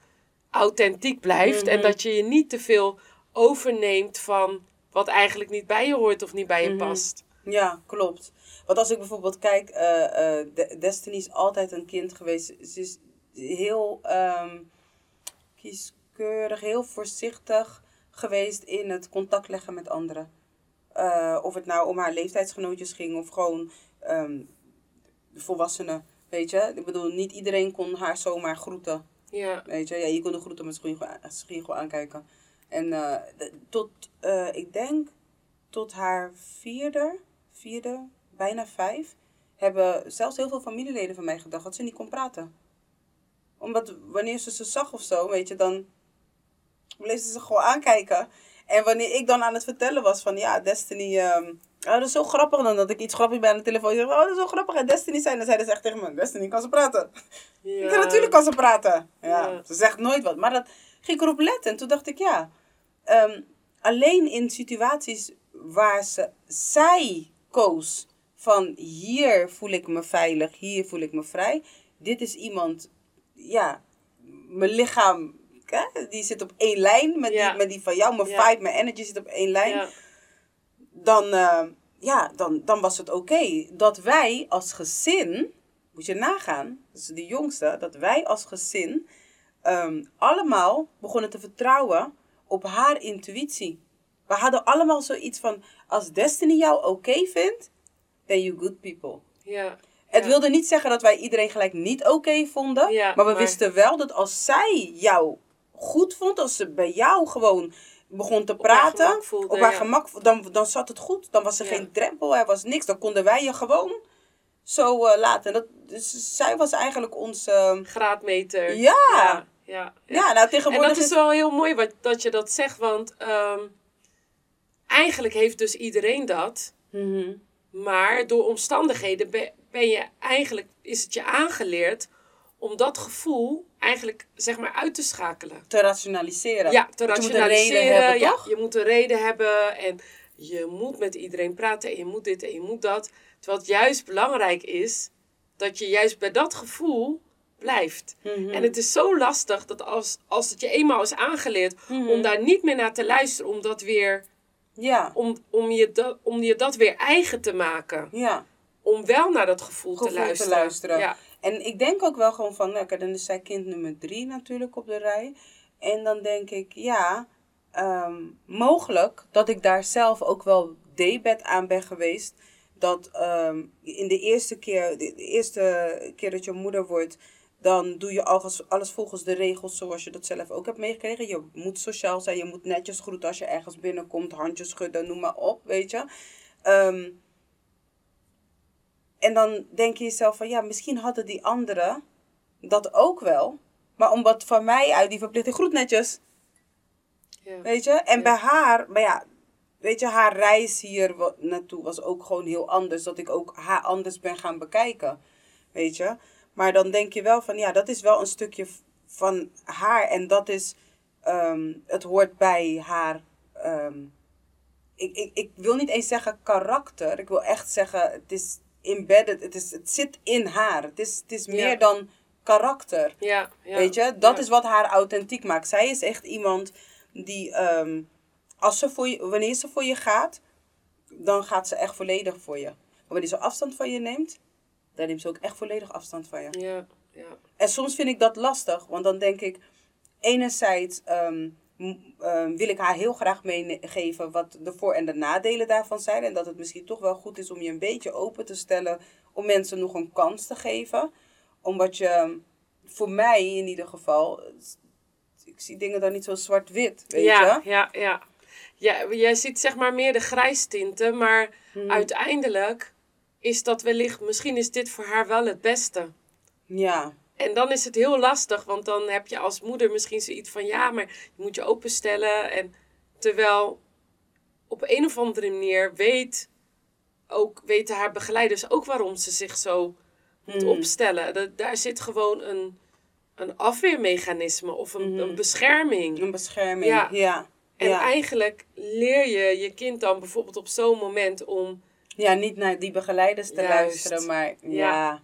authentiek blijft. En Mhm. dat je je niet te veel overneemt van wat eigenlijk niet bij je hoort of niet bij je Mhm. past. Ja, klopt. Want als ik bijvoorbeeld kijk, eh, eh, De- Destiny is altijd een kind geweest. Ze is heel ehm, kieskeurig, heel voorzichtig geweest in het contact leggen met anderen. Eh, of het nou om haar leeftijdsgenootjes ging of gewoon ehm, volwassenen. Weet je, ik bedoel, niet iedereen kon haar zomaar groeten. Ja, Weet je, ja, je kon de groeten met gewoon aankijken. En eh, tot, eh, ik denk, tot haar vierde, vierde, bijna vijf, hebben zelfs heel veel familieleden van mij gedacht dat ze niet kon praten. Omdat wanneer ze ze zag of zo, weet je, dan bleef ze ze gewoon aankijken. En wanneer ik dan aan het vertellen was van, ja, Destiny, ehm, oh, dat is zo grappig. Dan dat ik iets grappigs bij aan de telefoon zeg, oh, dat is zo grappig. En Destiny zijn, zeiden ze echt tegen me, Destiny, kan ze praten? ja. Ja, natuurlijk kan ze praten. Ja, Ja. Ze zegt nooit wat. Maar dat ging ik erop letten. En toen dacht ik, ja. ehm, alleen in situaties waar ze, zij koos van hier voel ik me veilig, hier voel ik me vrij. Dit is iemand, ja, mijn lichaam, hè, die zit op één lijn met, Ja. die, met die van jou. Mijn vibe, mijn energy zit op één lijn dan, eh, ja, dan, dan was het oké. Dat wij als gezin, moet je nagaan, dus de jongste, dat wij als gezin ehm, allemaal begonnen te vertrouwen op haar intuïtie. We hadden allemaal zoiets van, als Destiny jou oké vindt, then you good people. ja. Het Ja. wilde niet zeggen dat wij iedereen gelijk niet oké vonden. Ja, maar we maar- wisten wel dat als zij jou goed vond, als ze bij jou gewoon begon te haar praten, gemak op haar gemak, dan, dan zat het goed. Dan was er geen drempel, er was niks. Dan konden wij je gewoon zo eh, laten. Dat, dus zij was eigenlijk ons... ehm, Graadmeter. Ja. ja. ja. Ja, nou En tegenwoordig dat is wel heel mooi wat, dat je dat zegt, want ehm, eigenlijk heeft dus iedereen dat. Mhm. Maar door omstandigheden ben, ben je eigenlijk, is het je aangeleerd om dat gevoel eigenlijk zeg maar uit te schakelen. te rationaliseren. Ja, te Want je moet een rationaliseren. reden hebben, ja, toch? je moet een reden hebben en je moet met iedereen praten en je moet dit en je moet dat. Terwijl het juist belangrijk is dat je juist bij dat gevoel blijft. Mhm. En het is zo lastig dat als, als het je eenmaal is aangeleerd om daar niet meer naar te luisteren, om dat weer, Ja, om, om, je, dat, om je dat weer eigen te maken. ja. Om wel naar dat gevoel, Gevoel te te luisteren. luisteren. Ja, En ik denk ook wel gewoon van, nou, kijk, dan is zij kind nummer drie natuurlijk op de rij. En dan denk ik, ja, ehm, mogelijk dat ik daar zelf ook wel debet aan ben geweest. Dat ehm, in de eerste keer, de de eerste keer dat je moeder wordt, dan doe je alles, alles volgens de regels zoals je dat zelf ook hebt meegekregen. Je moet sociaal zijn, je moet netjes groeten als je ergens binnenkomt, handjes schudden, noem maar op, weet je. Ehm, en dan denk je jezelf van, ja, misschien hadden die anderen dat ook wel. Maar omdat van mij uit die verplichting, groet netjes, ja. weet je. En bij haar, maar ja, weet je, haar reis hier naartoe was ook gewoon heel anders. Dat ik ook haar anders ben gaan bekijken, weet je. Maar dan denk je wel van, ja, dat is wel een stukje van haar. En dat is, ehm, het hoort bij haar, ehm, ik, ik, ik wil niet eens zeggen karakter. Ik wil echt zeggen, het is embedded, het, is, het zit in haar. Het is, het is Ja. meer dan karakter. Ja, ja. Weet je, dat Ja. is wat haar authentiek maakt. Zij is echt iemand die, ehm, als ze voor je, wanneer ze voor je gaat, dan gaat ze echt volledig voor je. Maar wanneer ze afstand van je neemt, dan neemt ze ook echt volledig afstand van je. Ja, ja. En soms vind ik dat lastig, want dan denk ik, enerzijds ehm, ehm, wil ik haar heel graag meegeven wat de voor- en de nadelen daarvan zijn. En dat het misschien toch wel goed is om je een beetje open te stellen om mensen nog een kans te geven. Omdat je, voor mij in ieder geval, ik zie dingen dan niet zo zwart-wit, weet ja, je? ja, ja. ja. Jij ziet zeg maar meer de grijstinten, maar Hmm. uiteindelijk is dat wellicht, misschien is dit voor haar wel het beste. Ja, En dan is het heel lastig, want dan heb je als moeder misschien zoiets van ja, maar je moet je openstellen. En terwijl op een of andere manier weet ook, weten haar begeleiders ook waarom ze zich zo moet Hmm. opstellen. Dat, daar zit gewoon een, een afweermechanisme of een, een bescherming. een bescherming. Ja. Ja, En ja. eigenlijk leer je je kind dan bijvoorbeeld op zo'n moment om. ja niet naar die begeleiders te Juist. luisteren, maar ja.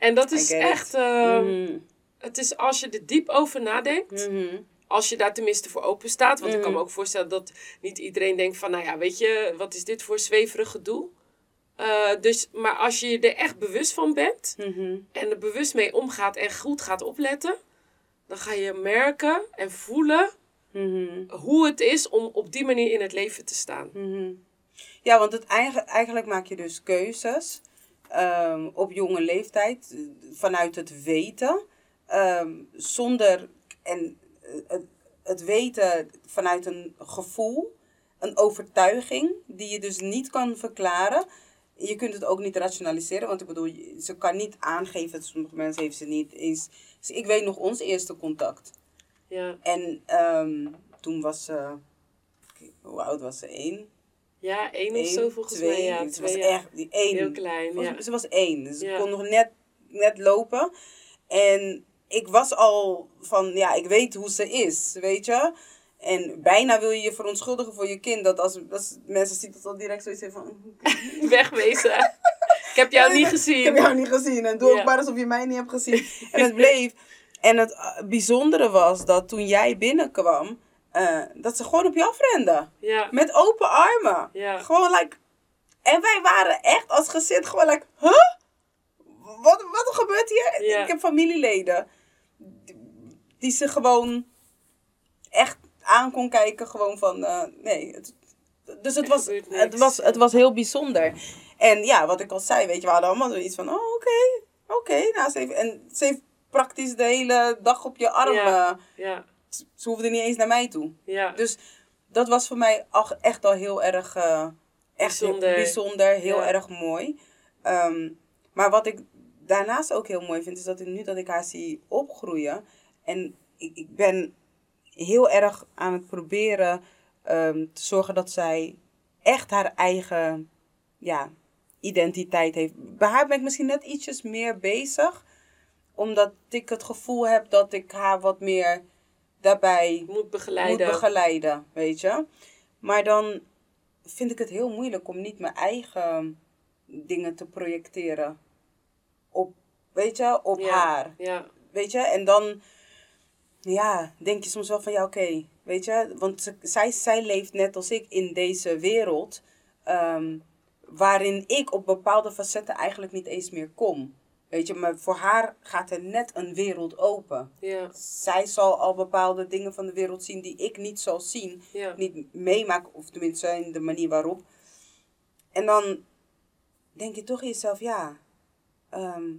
En dat is echt. eh, Mhm. Het is als je er diep over nadenkt. Mhm. Als je daar tenminste voor open staat. Want ik kan me Mhm. ook voorstellen dat niet iedereen denkt van, nou ja, weet je, wat is dit voor zweverig gedoe? Eh, dus, maar als je er echt bewust van bent en er bewust mee omgaat en goed gaat opletten, dan ga je merken en voelen hoe het is om op die manier in het leven te staan. Ja, want het eigen, eigenlijk maak je dus keuzes ehm, op jonge leeftijd eh, vanuit het weten. ehm, zonder en eh, het, het weten vanuit een gevoel, een overtuiging die je dus niet kan verklaren. Je kunt het ook niet rationaliseren, want ik bedoel, ze kan niet aangeven, sommige mensen heeft ze niet eens. Dus ik weet nog ons eerste contact. Ja, En ehm, toen was ze, hoe oud was ze? Eén? Ja één of zo volgens twee. mij. Ja, ze was ja. echt die één. Heel klein, Volgens- ja. Ze was één, dus ik kon nog net, net lopen. En ik was al van, ja, ik weet hoe ze is, weet je. En bijna wil je je verontschuldigen voor je kind. Dat als, als mensen zien dat dan direct zoiets hebben van... <laughs> Wegwezen. ik heb jou niet Ik gezien. heb jou niet gezien. En doe ook maar alsof je mij niet hebt gezien. En het bleef. En het eh, bijzondere was dat toen jij binnenkwam... eh, dat ze gewoon op je afrende. Ja, Met open armen. Ja. Gewoon like... En wij waren echt als gezin gewoon like... Huh? Wat, wat gebeurt hier? Ja. Ik heb familieleden. Die, die ze gewoon echt aan kon kijken. Gewoon van... eh, nee. Het, dus het Er was, het, was, het was heel bijzonder. En ja, wat ik al zei, weet je, we hadden allemaal zoiets van... Oh, oké. Oké. nou, ze heeft, en ze heeft praktisch de hele dag op je arm. Ja. ja, ze hoefde niet eens naar mij toe. ja. Dus dat was voor mij echt al heel erg eh, echt heel Bijzonder. heel Ja. erg mooi. Ehm, maar wat ik daarnaast ook heel mooi vind, is dat ik nu dat ik haar zie opgroeien. En ik, ik ben heel erg aan het proberen ehm, te zorgen dat zij echt haar eigen ja, identiteit heeft. Bij haar ben ik misschien net ietsjes meer bezig. Omdat ik het gevoel heb dat ik haar wat meer daarbij Moet begeleiden. moet begeleiden, weet je. Maar dan vind ik het heel moeilijk om niet mijn eigen dingen te projecteren op, weet je, op ja. haar. Ja, Weet je, en dan ja, denk je soms wel van ja, oké, weet je, want ze- zij, zij leeft net als ik in deze wereld ehm, waarin ik op bepaalde facetten eigenlijk niet eens meer kom. Weet je, maar voor haar gaat er net een wereld open. ja, Zij zal al bepaalde dingen van de wereld zien die ik niet zal zien, ja. niet meemaak, of tenminste in de manier waarop. En dan denk je toch in jezelf, ja, ehm,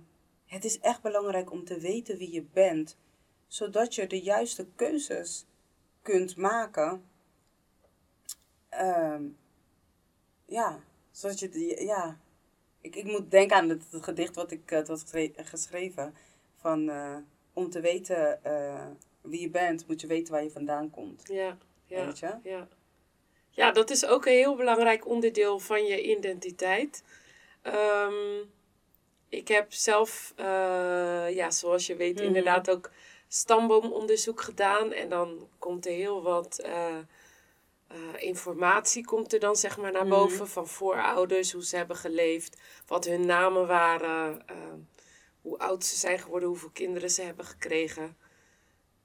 het is echt belangrijk om te weten wie je bent, zodat je de juiste keuzes kunt maken. Ehm, ja, zodat je, de, ja, ik, ik moet denken aan het, het gedicht wat ik had geschre- geschreven, van eh, om te weten eh, wie je bent, moet je weten waar je vandaan komt. Ja, ja, Weet je? ja. Ja, dat is ook een heel belangrijk onderdeel van je identiteit. Ehm, ik heb zelf, eh, ja, zoals je weet, Mhm. inderdaad ook stamboomonderzoek gedaan. En dan komt er heel wat eh, eh, informatie komt er dan zeg maar naar Mhm. boven van voorouders, hoe ze hebben geleefd, wat hun namen waren, eh, hoe oud ze zijn geworden, hoeveel kinderen ze hebben gekregen.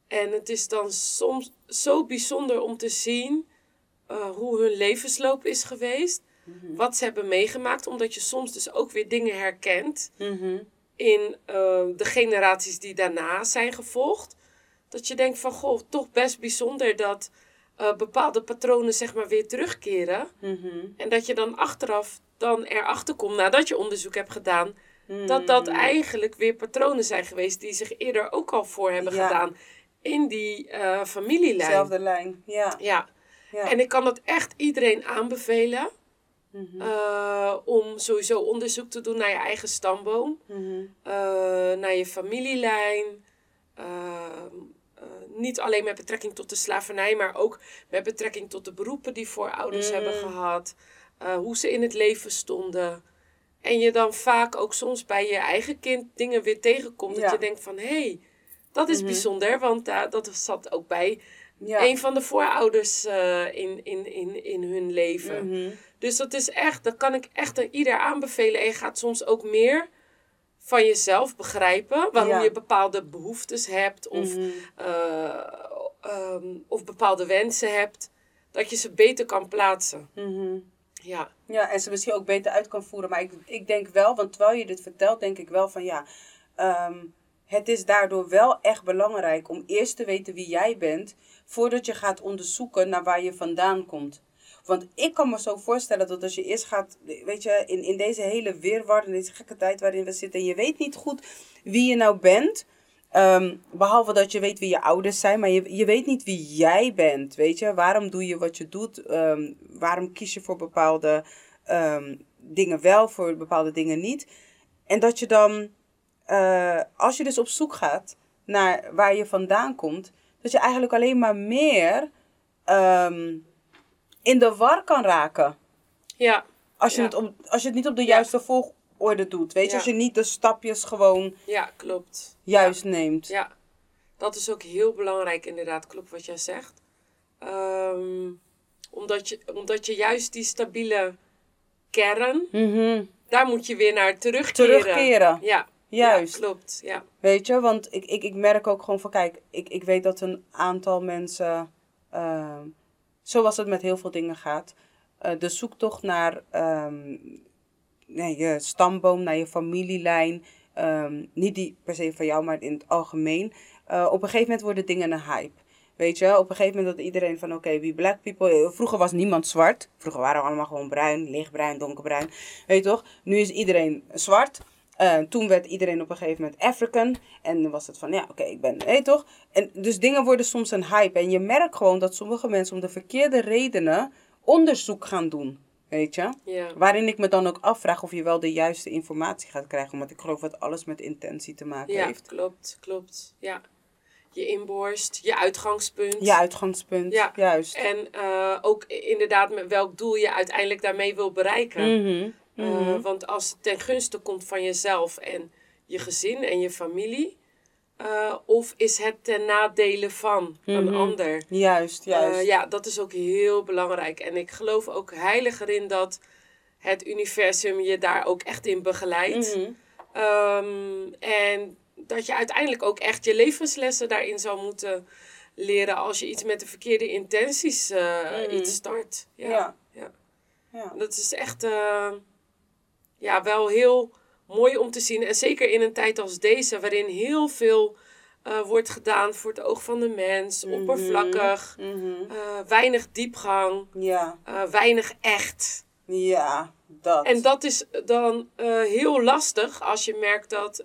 En het is dan soms zo bijzonder om te zien eh, hoe hun levensloop is geweest. Wat ze hebben meegemaakt. Omdat je soms dus ook weer dingen herkent Mhm. in eh, de generaties die daarna zijn gevolgd. Dat je denkt van, goh, toch best bijzonder dat eh, bepaalde patronen zeg maar weer terugkeren. Mhm. En dat je dan achteraf dan erachter komt, nadat je onderzoek hebt gedaan, dat dat Mhm. eigenlijk weer patronen zijn geweest die zich eerder ook al voor hebben Ja. gedaan in die eh, familielijn. Dezelfde lijn, ja. Ja, ja. en ik kan dat echt iedereen aanbevelen. Mhm. eh, om sowieso onderzoek te doen naar je eigen stamboom, naar je familielijn. Eh, niet alleen met betrekking tot de slavernij, maar ook met betrekking tot de beroepen die voorouders Mm. hebben gehad. eh, hoe ze in het leven stonden. En je dan vaak ook soms bij je eigen kind dingen weer tegenkomt. Dat je denkt van, hé, hey, dat is Mhm. bijzonder. Want uh, dat zat ook bij ja. een van de voorouders uh, in, in, in, in hun leven. Mhm. Dus dat is echt, dat kan ik echt aan ieder aanbevelen. En je gaat soms ook meer van jezelf begrijpen. Waarom Ja. je bepaalde behoeftes hebt. Of, Mhm. uh, um, of bepaalde wensen hebt. Dat je ze beter kan plaatsen. Mhm. Ja. Ja, en ze misschien ook beter uit kan voeren. Maar ik, ik denk wel, want terwijl je dit vertelt, denk ik wel van ja. ehm, het is daardoor wel echt belangrijk om eerst te weten wie jij bent. Voordat je gaat onderzoeken naar waar je vandaan komt. Want ik kan me zo voorstellen dat als je eerst gaat, weet je, in, in deze hele weerwar, in deze gekke tijd waarin we zitten, en je weet niet goed wie je nou bent. Um, behalve dat je weet wie je ouders zijn, maar je, je weet niet wie jij bent. Weet je, waarom doe je wat je doet? Um, waarom kies je voor bepaalde um, dingen wel, voor bepaalde dingen niet? En dat je dan, uh, als je dus op zoek gaat naar waar je vandaan komt, dat je eigenlijk alleen maar meer in de war kan raken. Ja. Als je, ja. Het, op, als je het niet op de juiste ja. volgorde doet. Weet je, ja. als je niet de stapjes gewoon ja, klopt. juist neemt. Ja, dat is ook heel belangrijk inderdaad, klopt wat jij zegt. Um, omdat, je, omdat je juist die stabiele kern, mm -hmm. daar moet je weer naar terugkeren. Terugkeren. Ja, juist. Ja, klopt, ja. Weet je, want ik, ik, ik merk ook gewoon van, kijk, ik, ik weet dat een aantal mensen, uh, zoals het met heel veel dingen gaat, uh, de zoektocht naar um, je stamboom, naar je familielijn, um, niet die per se van jou, maar in het algemeen, uh, op een gegeven moment worden dingen een hype. Weet je, op een gegeven moment dat iedereen van oké, wie black people. Vroeger was niemand zwart. Vroeger waren we allemaal gewoon bruin, lichtbruin, donkerbruin. Weet je toch? Nu is iedereen zwart. Uh, toen werd iedereen op een gegeven moment African. En dan was het van ja, oké, okay, ik ben. Je toch? En dus dingen worden soms een hype. En je merkt gewoon dat sommige mensen om de verkeerde redenen onderzoek gaan doen. Weet je? Ja. Waarin ik me dan ook afvraag of je wel de juiste informatie gaat krijgen. Omdat ik geloof dat alles met intentie te maken ja, heeft. Klopt, klopt. Ja. je inborst, je uitgangspunt. Je uitgangspunt, Ja. juist. En eh, ook inderdaad met welk doel je uiteindelijk daarmee wil bereiken. Eh, mhm. want als het ten gunste komt van jezelf en je gezin en je familie. eh, of is het ten nadele van een Mhm. ander? Juist, juist. Eh, ja, dat is ook heel belangrijk. En ik geloof ook heilig erin dat het universum je daar ook echt in begeleidt. Mhm. Ehm, en dat je uiteindelijk ook echt je levenslessen daarin zou moeten leren als je iets met de verkeerde intenties iets start. Ja. Ja. ja. Ja. Dat is echt ja, wel heel mooi om te zien. En zeker in een tijd als deze, waarin heel veel eh, wordt gedaan voor het oog van de mens, Mhm. oppervlakkig, Mhm. eh, weinig diepgang, Ja, eh, weinig echt. ja, dat. En dat is dan heel lastig als je merkt dat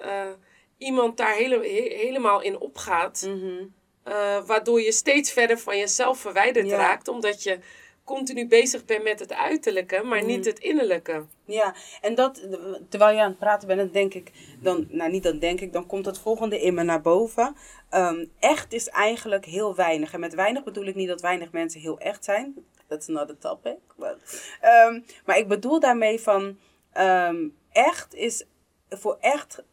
iemand daar hele, he- helemaal in opgaat. Mhm. waardoor je steeds verder van jezelf verwijderd Ja. raakt. Omdat je continu bezig bent met het uiterlijke, maar niet Mhm. het innerlijke. Ja, en dat, terwijl je aan het praten bent, dan denk ik, dan, nou niet dan denk ik, dan komt het volgende in me naar boven. Ehm, echt is eigenlijk heel weinig. En met weinig bedoel ik niet dat weinig mensen heel echt zijn. That's not a topic. But, ehm, maar ik bedoel daarmee van, ehm, echt is voor echt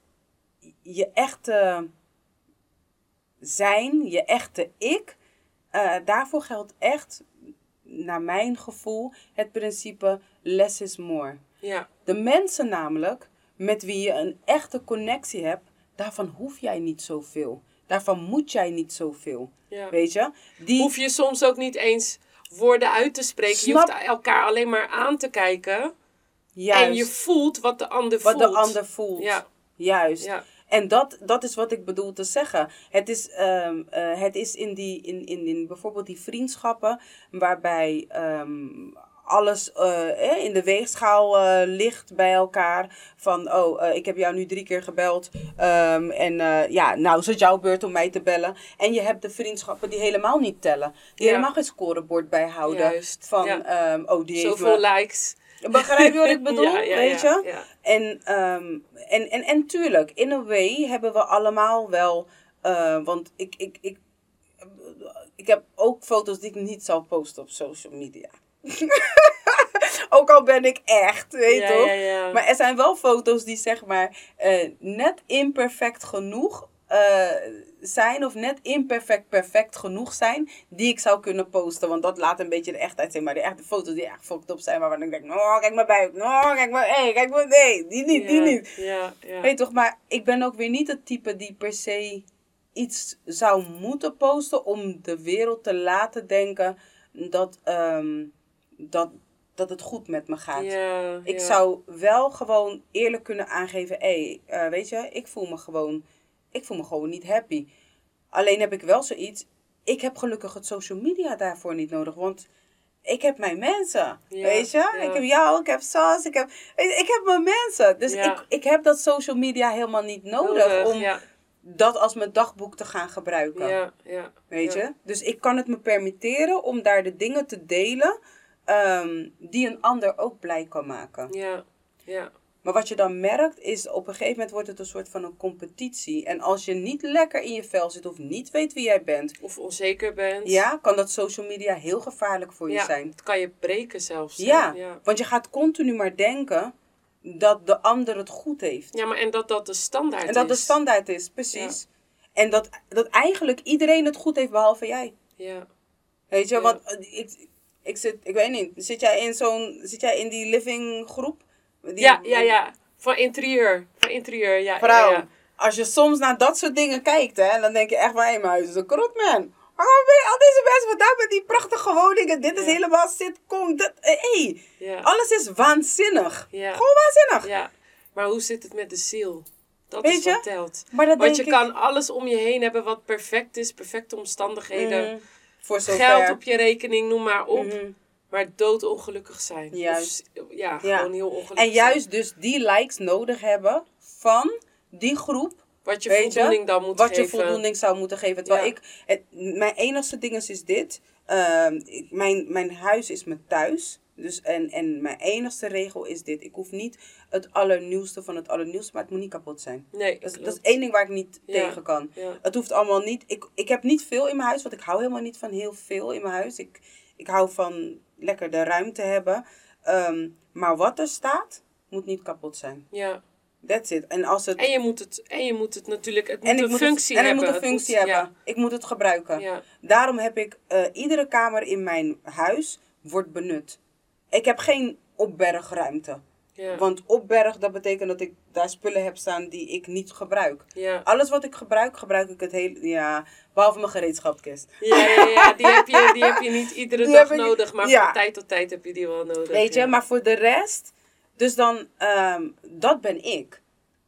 je echte zijn, je echte ik. eh, daarvoor geldt echt, naar mijn gevoel, het principe less is more. Ja, De mensen namelijk met wie je een echte connectie hebt, daarvan hoef jij niet zoveel. Daarvan moet jij niet zoveel. ja. Weet je? Die, Hoef je soms ook niet eens woorden uit te spreken. Snap- Je hoeft elkaar alleen maar aan te kijken. juist, En je voelt wat de ander wat voelt. de ander voelt. Ja, Juist. ja, En dat, dat is wat ik bedoel te zeggen. Het is, ehm, eh, het is in, die, in, in, in bijvoorbeeld die vriendschappen waarbij ehm, alles eh, eh, in de weegschaal ligt bij elkaar. Van, oh, ik heb jou nu drie keer gebeld. ehm, en ja, nou is het jouw beurt om mij te bellen. En je hebt de vriendschappen die helemaal niet tellen. Die Ja. helemaal geen scorebord bijhouden. Juist, Van, ja. ehm, oh, die heeft zoveel me... likes. Begrijp je wat ik <laughs> bedoel? Ja, ja, weet je? ja. En, ehm, en, en, en tuurlijk, in a way hebben we allemaal wel. eh, want ik, ik, ik, ik heb ook foto's die ik niet zal posten op social media. <laughs> ook al ben ik echt, weet je toch? Maar er zijn wel foto's die zeg maar eh, net imperfect genoeg eh, zijn. Of net imperfect perfect genoeg zijn. Die ik zou kunnen posten. Want dat laat een beetje de echtheid zien. Maar de echte foto's die echt fucked op zijn. Waarvan ik denk, oh kijk maar buik. Oh kijk maar, hey, kijk maar, nee, die niet, die niet. Ja, ja. Weet toch, maar ik ben ook weer niet het type die per se iets zou moeten posten om de wereld te laten denken dat, ehm, dat, dat het goed met me gaat. Ik zou wel gewoon eerlijk kunnen aangeven, hé, hey, weet je, ik voel me gewoon, ik voel me gewoon niet happy. Alleen heb ik wel zoiets, ik heb gelukkig het social media daarvoor niet nodig, want ik heb mijn mensen, Ja, weet je? ja. Ik heb jou, ik heb Sas, ik heb, ik heb mijn mensen. Dus Ja. ik, ik heb dat social media helemaal niet nodig, om dat als mijn dagboek te gaan gebruiken. ja, ja. Weet je? Dus ik kan het me permitteren om daar de dingen te delen ehm, die een ander ook blij kan maken. Ja, ja. Maar wat je dan merkt is op een gegeven moment wordt het een soort van een competitie. En als je niet lekker in je vel zit of niet weet wie jij bent, Of onzeker bent. ja, kan dat social media heel gevaarlijk voor je zijn. Het kan je breken zelfs. Ja, ja. want je gaat continu maar denken dat de ander het goed heeft. Ja, maar en dat dat de standaard is. En dat de standaard is, precies. En dat, dat eigenlijk iedereen het goed heeft behalve jij. Ja, Weet je, want eh, ik, ik zit, ik weet niet, zit jij in zo'n, zit jij in die living groep? Die, ja, ja, ja. Van interieur. Van interieur, ja. Vrouw, Ja, ja. als je soms naar dat soort dingen kijkt, hè, dan denk je echt van, hé, mijn huis is een krot, man. Waarom ben je al deze mensen vandaag met die prachtige woningen? Dit is Ja. helemaal sitcom. Dit, hé, hey, Ja. alles is waanzinnig. Gewoon waanzinnig. ja. Maar hoe zit het met de ziel? Dat Weet is je? wat telt. Maar dat Want je ik- kan alles om je heen hebben wat perfect is. Perfecte omstandigheden. Mhm. Voor zover. Geld op je rekening, noem maar op. Mhm. Maar doodongelukkig zijn. Juist. Of, ja, Ja. gewoon heel ongelukkig En zijn. juist dus die likes nodig hebben van die groep Wat je voldoening dan moet wat geven. je voldoening zou moeten geven. Terwijl Ja. ik, het, mijn enigste ding is, is dit. Ehm, ik- mijn, mijn huis is mijn thuis. Dus en, en mijn enigste regel is dit. Ik hoef niet het allernieuwste van het allernieuwste, maar het moet niet kapot zijn. Nee, Dat, is- dat klopt. is één ding waar ik niet Ja. tegen kan. Ja. Het hoeft allemaal niet. Ik, ik heb niet veel in mijn huis, want ik hou helemaal niet van heel veel in mijn huis. Ik, ik hou van lekker de ruimte hebben. Ehm, maar wat er staat, moet niet kapot zijn. ja. That's it. En als het. En je moet het, en je moet het natuurlijk, het moet en een moet functie het, en hebben. het moet een functie moet- hebben. Ik moet het gebruiken. Ja, Daarom heb ik eh, iedere kamer in mijn huis wordt benut. Ik heb geen opbergruimte. ja, Want opberg, dat betekent dat ik daar spullen heb staan die ik niet gebruik. ja. Alles wat ik gebruik, gebruik ik het hele... Ja, behalve mijn gereedschapkist. Ja, ja, ja, die heb je, die heb je niet <laughs> iedere Die dag ik- nodig, maar ja. van tijd tot tijd heb je die wel nodig. Weet je, maar voor de rest... Dus dan, ehm, dat ben ik.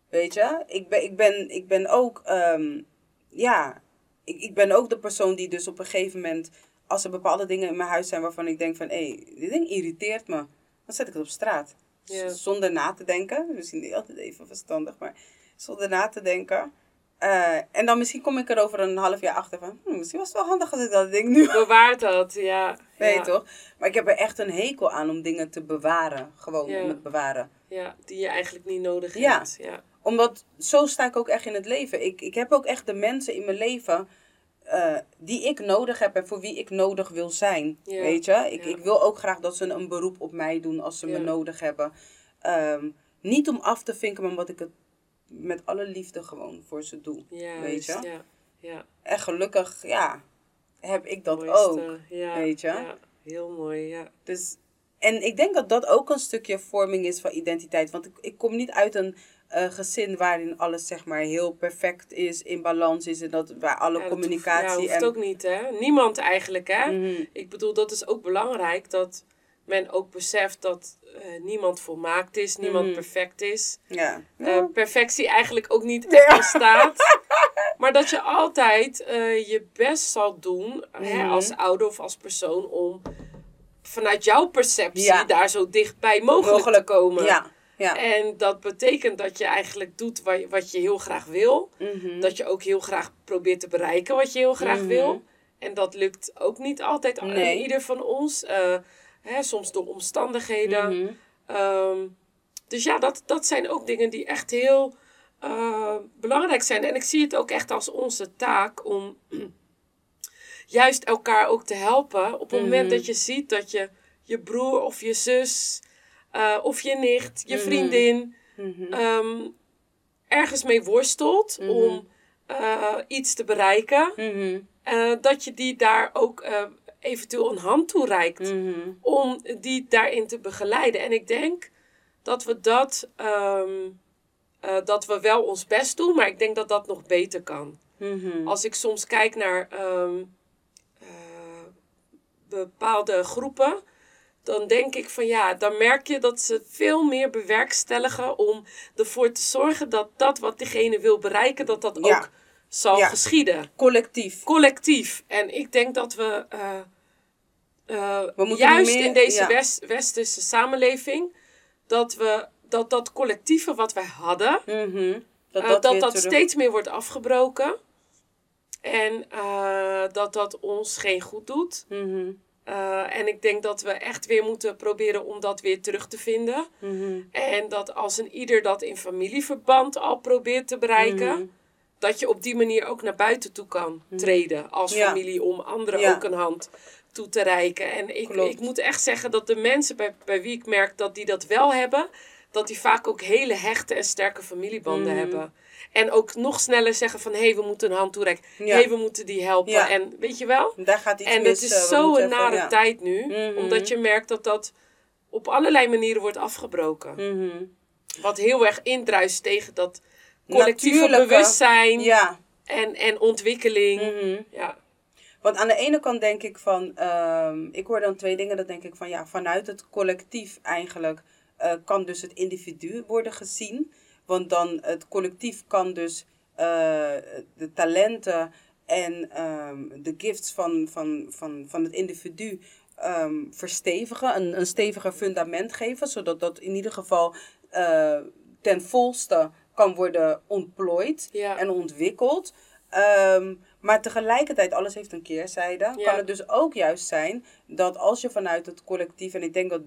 Weet je? Ik ben, ik ben, ik ben ook... ehm, ja, ik, ik ben ook de persoon die dus op een gegeven moment... Als er bepaalde dingen in mijn huis zijn waarvan ik denk van... Hé, hey, dit ding irriteert me. Dan zet ik het op straat. Ja. Zonder na te denken. Misschien niet altijd even verstandig, maar zonder na te denken. Eh, en dan misschien kom ik er over een half jaar achter van... Hm, misschien was het wel handig als ik dat ding nu Bewaart dat, ja. <laughs> Weet ja, toch? Maar ik heb er echt een hekel aan om dingen te bewaren. Gewoon Ja. om het bewaren. Ja, die je eigenlijk niet nodig Ja. hebt. Ja. Omdat zo sta ik ook echt in het leven. Ik, ik heb ook echt de mensen in mijn leven eh, die ik nodig heb en voor wie ik nodig wil zijn. Ja. Weet je? Ik, Ja. ik wil ook graag dat ze een beroep op mij doen als ze me nodig hebben. Ehm, niet om af te vinken, maar omdat ik het met alle liefde gewoon voor ze doe. Weet je? Ja, ja. En gelukkig, ja, heb ik dat Mooiste, ook. Ja, weet je? Heel mooi, ja. Dus, en ik denk dat dat ook een stukje vorming is van identiteit. Want ik, ik kom niet uit een eh, gezin waarin alles zeg maar heel perfect is, in balans is. En dat waar alle Ja, dat hoeft- communicatie ja, hoeft en... ook niet, hè? Niemand eigenlijk, hè? Mhm. Ik bedoel, dat is ook belangrijk dat men ook beseft dat eh, niemand volmaakt is, niemand Mhm. perfect is. Ja. Eh, perfectie eigenlijk ook niet echt bestaat. <laughs> Maar dat je altijd je best zal doen hè, Mhm. als ouder of als persoon om vanuit jouw perceptie Ja. daar zo dichtbij mogelijk, Mogelijk. te komen. ja. Ja. En dat betekent dat je eigenlijk doet wa- wat je heel graag wil. Mhm. Dat je ook heel graag probeert te bereiken wat je heel graag Mhm. wil. En dat lukt ook niet altijd aan Nee. ieder van ons. Eh, hè, soms door omstandigheden. Mhm. Ehm, dus ja, dat, dat zijn ook dingen die echt heel eh, belangrijk zijn. En ik zie het ook echt als onze taak om <clears throat> juist elkaar ook te helpen. Op het moment Mhm. dat je ziet dat je je broer of je zus eh, of je nicht, je Mhm. vriendin Mhm. ehm, ergens mee worstelt Mhm. om eh, iets te bereiken. Eh, dat je die daar ook eventueel een hand toereikt Mhm. om die daarin te begeleiden. En ik denk dat we dat, ehm, eh, dat we wel ons best doen, maar ik denk dat dat nog beter kan. Als ik soms kijk naar ehm, eh, bepaalde groepen, dan denk ik van ja, dan merk je dat ze veel meer bewerkstelligen om ervoor te zorgen dat dat wat diegene wil bereiken, dat dat Ja. ook zal Ja. geschieden Collectief. collectief. En ik denk dat we, eh, eh, We juist meer- in deze ja. west, westerse samenleving, dat we dat, dat collectieve wat wij hadden, Mhm. Dat eh, dat, dat steeds meer wordt afgebroken. En dat dat ons geen goed doet. Mhm. Eh, en ik denk dat we echt weer moeten proberen om dat weer terug te vinden. Mhm. En dat als een ieder dat in familieverband al probeert te bereiken, Mhm. dat je op die manier ook naar buiten toe kan treden als Ja. familie om anderen Ja. ook een hand toe te reiken. En ik, Klopt. ik moet echt zeggen dat de mensen bij, bij wie ik merk dat die dat wel hebben, dat die vaak ook hele hechte en sterke familiebanden Mhm. hebben. En ook nog sneller zeggen van hé, hey, we moeten een hand toereiken. Hé, Ja. hey, we moeten die helpen. Ja. En weet je wel? Daar gaat iets En mis. het eh, is we zo een nare ja. tijd nu, Mhm. omdat je merkt dat dat op allerlei manieren wordt afgebroken. Mhm. Wat heel erg indruist tegen dat collectieve Natuurlijke- bewustzijn Ja. en, en ontwikkeling. Mhm. Ja. Want aan de ene kant denk ik van, ehm, ik hoor dan twee dingen. Dat denk ik van, ja, vanuit het collectief eigenlijk eh, kan dus het individu worden gezien. Want dan het collectief kan dus eh, de talenten en ehm, de gifts van, van, van, van het individu ehm, verstevigen. Een, een steviger fundament geven. Zodat dat in ieder geval eh, ten volste kan worden ontplooid Ja. en ontwikkeld. Ehm, Maar tegelijkertijd, alles heeft een keerzijde. Ja. Kan het dus ook juist zijn dat als je vanuit het collectief, en ik denk dat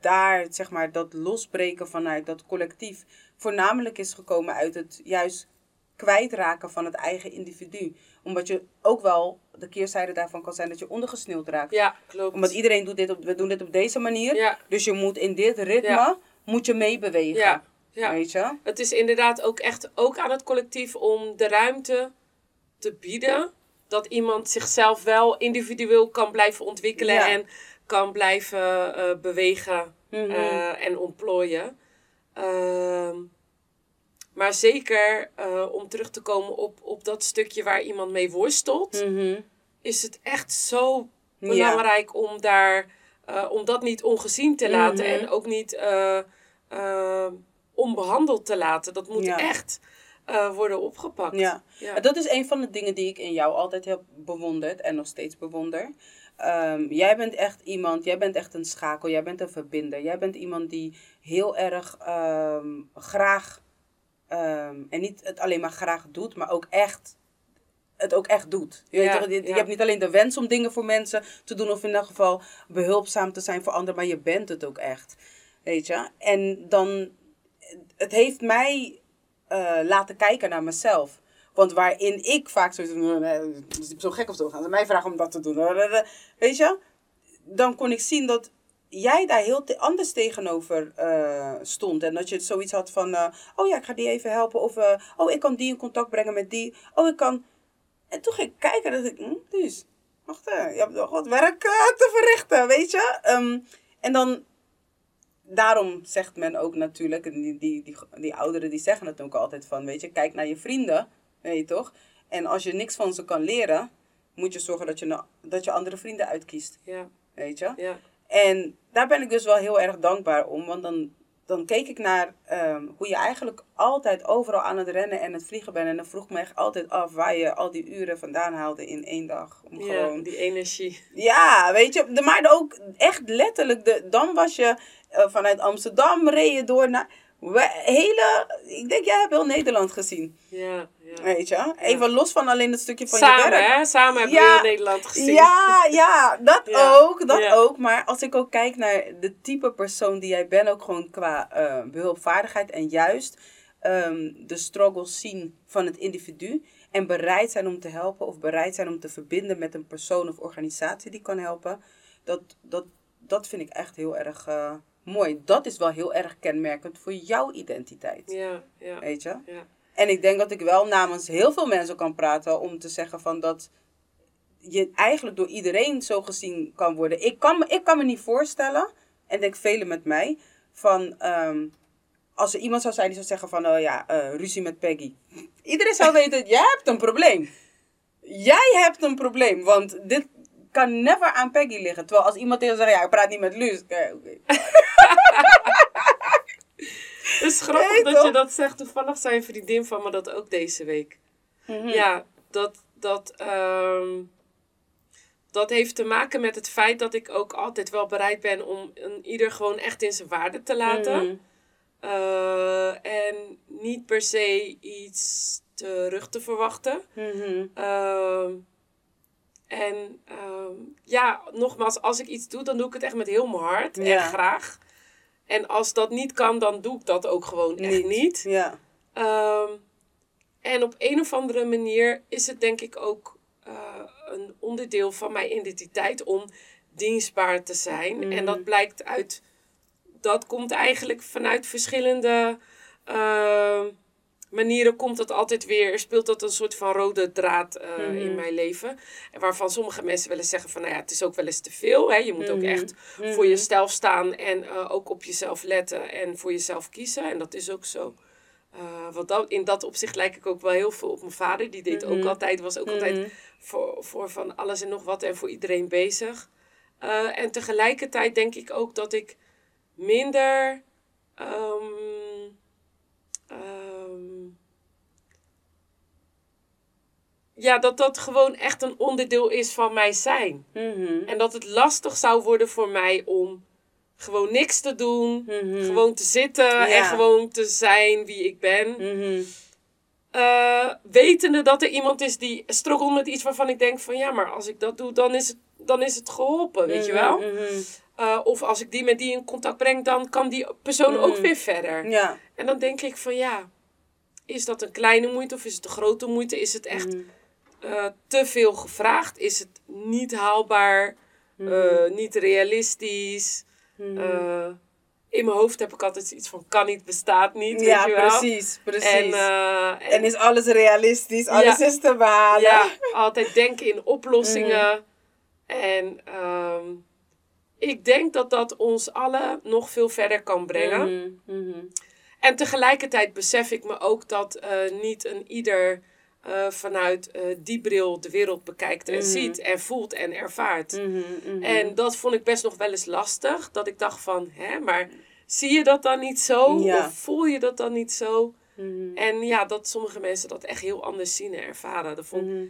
daar, zeg maar, dat losbreken vanuit dat collectief voornamelijk is gekomen uit het juist kwijtraken van het eigen individu. Omdat je ook wel, de keerzijde daarvan kan zijn dat je ondergesneeuwd raakt. Ja, klopt. Omdat iedereen doet dit op, we doen dit op deze manier. Ja. Dus je moet in dit ritme, Ja. moet je meebewegen. Ja, ja. Weet je? Het is inderdaad ook echt ook aan het collectief om de ruimte te bieden. Dat iemand zichzelf wel individueel kan blijven ontwikkelen en kan blijven eh, bewegen Mhm. eh, en ontplooien. Ehm, maar zeker eh, om terug te komen op, op dat stukje waar iemand mee worstelt, Mhm. is het echt zo Ja. belangrijk om daar eh, om dat niet ongezien te laten Mhm. en ook niet eh, eh, onbehandeld te laten. Dat moet Ja. echt worden opgepakt. Ja. Ja. Dat is een van de dingen die ik in jou altijd heb bewonderd en nog steeds bewonder. Ehm, jij bent echt iemand, jij bent echt een schakel, jij bent een verbinder. Jij bent iemand die heel erg ehm, graag, ehm, en niet het alleen maar graag doet, maar ook echt, het ook echt doet. Je, weet Ja, je, je ja. hebt niet alleen de wens om dingen voor mensen te doen, of in ieder geval behulpzaam te zijn voor anderen, maar je bent het ook echt. Weet je? En dan, het heeft mij eh, laten kijken naar mezelf. Want waarin ik vaak zo het is zo gek of zo gaan ze mij vragen om dat te doen. Weet je? Dan kon ik zien dat jij daar heel anders tegenover eh, stond. En dat je zoiets had van, eh, oh ja, ik ga die even helpen. Of, eh, oh, ik kan die in contact brengen met die. Oh, ik kan... En toen ging ik kijken en dacht ik, dus, wacht je hebt nog wat werk eh, te verrichten, weet je? Ehm, en dan daarom zegt men ook natuurlijk, die, die, die, die ouderen die zeggen het ook altijd van, weet je, kijk naar je vrienden, weet je toch? En als je niks van ze kan leren, moet je zorgen dat je, dat je andere vrienden uitkiest, Ja, weet je? ja, En daar ben ik dus wel heel erg dankbaar om, want dan, dan keek ik naar ehm, hoe je eigenlijk altijd overal aan het rennen en het vliegen bent. En dan vroeg me echt altijd af waar je al die uren vandaan haalde in één dag. Om ja, gewoon die energie. ja, weet je, de, maar ook echt letterlijk, de, dan was je eh, vanuit Amsterdam, reed je door naar we- hele, ik denk jij hebt heel Nederland gezien, Ja, ja. weet je. Even los van alleen het stukje van je Samen, werk. hè? Samen hebben Ja. we heel Nederland gezien. Ja, ja, dat <laughs> ook, dat ook. Maar als ik ook kijk naar de type persoon die jij bent, ook gewoon qua eh, behulpvaardigheid en juist ehm, de struggles zien van het individu en bereid zijn om te helpen of bereid zijn om te verbinden met een persoon of organisatie die kan helpen, dat, dat, dat vind ik echt heel erg eh, mooi. Dat is wel heel erg kenmerkend voor jouw identiteit, Ja, ja, weet je? ja. En ik denk dat ik wel namens heel veel mensen kan praten om te zeggen van dat je eigenlijk door iedereen zo gezien kan worden. Ik kan, me- ik kan me niet voorstellen, en denk velen met mij, van ehm, als er iemand zou zijn die zou zeggen van, oh ja, eh, ruzie met Peggy. <laughs> Iedereen zou weten, jij hebt een probleem. Jij hebt een probleem, want dit kan never aan Peggy liggen. Terwijl als iemand tegen zegt, ja, ik praat niet met Luus. Oké, oké. <laughs> <laughs> Het is grappig Nee, dat je dat zegt. Toevallig zei een vriendin van me dat ook deze week. Mhm. Ja, dat, dat, ehm, dat heeft te maken met het feit dat ik ook altijd wel bereid ben om een, ieder gewoon echt in zijn waarde te laten. Mhm. Eh, en niet per se iets terug te verwachten. Mhm. Ehm, en ehm, ja, nogmaals, als ik iets doe, dan doe ik het echt met heel mijn hart Ja. en graag. En als dat niet kan, dan doe ik dat ook gewoon echt niet. Ja. Ehm, en op een of andere manier is het denk ik ook eh, een onderdeel van mijn identiteit om dienstbaar te zijn. En dat blijkt uit, dat komt eigenlijk vanuit verschillende ehm, manieren komt dat altijd weer, speelt dat een soort van rode draad eh, Mhm. in mijn leven. En waarvan sommige mensen willen zeggen van, nou ja, het is ook wel eens te veel. Hè? Je moet ook Mhm. echt Mhm. voor jezelf staan en eh, ook op jezelf letten en voor jezelf kiezen. En dat is ook zo. Eh, want dat, in dat opzicht lijk ik ook wel heel veel op mijn vader. Die deed ook Mhm. altijd, was ook altijd Mhm. voor, voor van alles en nog wat en voor iedereen bezig. Eh, en tegelijkertijd denk ik ook dat ik minder. ehm, ja, dat dat gewoon echt een onderdeel is van mij zijn. Mhm. En dat het lastig zou worden voor mij om gewoon niks te doen. Mhm. Gewoon te zitten en gewoon te zijn wie ik ben. Mhm. eh, wetende dat er iemand is die struggelt met iets waarvan ik denk van ja, maar als ik dat doe, dan is het, dan is het geholpen, weet je wel? Uh, of als ik die met die in contact breng, dan kan die persoon ook weer verder. Ja. En dan denk ik van ja, is dat een kleine moeite of is het een grote moeite? Is het echt eh, te veel gevraagd? Is het niet haalbaar? eh, niet realistisch? Eh, in mijn hoofd heb ik altijd iets van kan niet, bestaat niet. Ja, weet je wel? precies, precies. En, en, En is alles realistisch? Alles Ja. is te behalen? ja, altijd denken in oplossingen. Mhm. En ehm, ik denk dat dat ons allen nog veel verder kan brengen. En tegelijkertijd besef ik me ook dat niet een ieder eh, vanuit eh, die bril de wereld bekijkt en Mhm. ziet en voelt en ervaart. Mhm, mhm. En dat vond ik best nog wel eens lastig. Dat ik dacht van, hè, maar zie je dat dan niet zo? Ja. Of voel je dat dan niet zo? En ja, dat sommige mensen dat echt heel anders zien en ervaren. Dat vond ik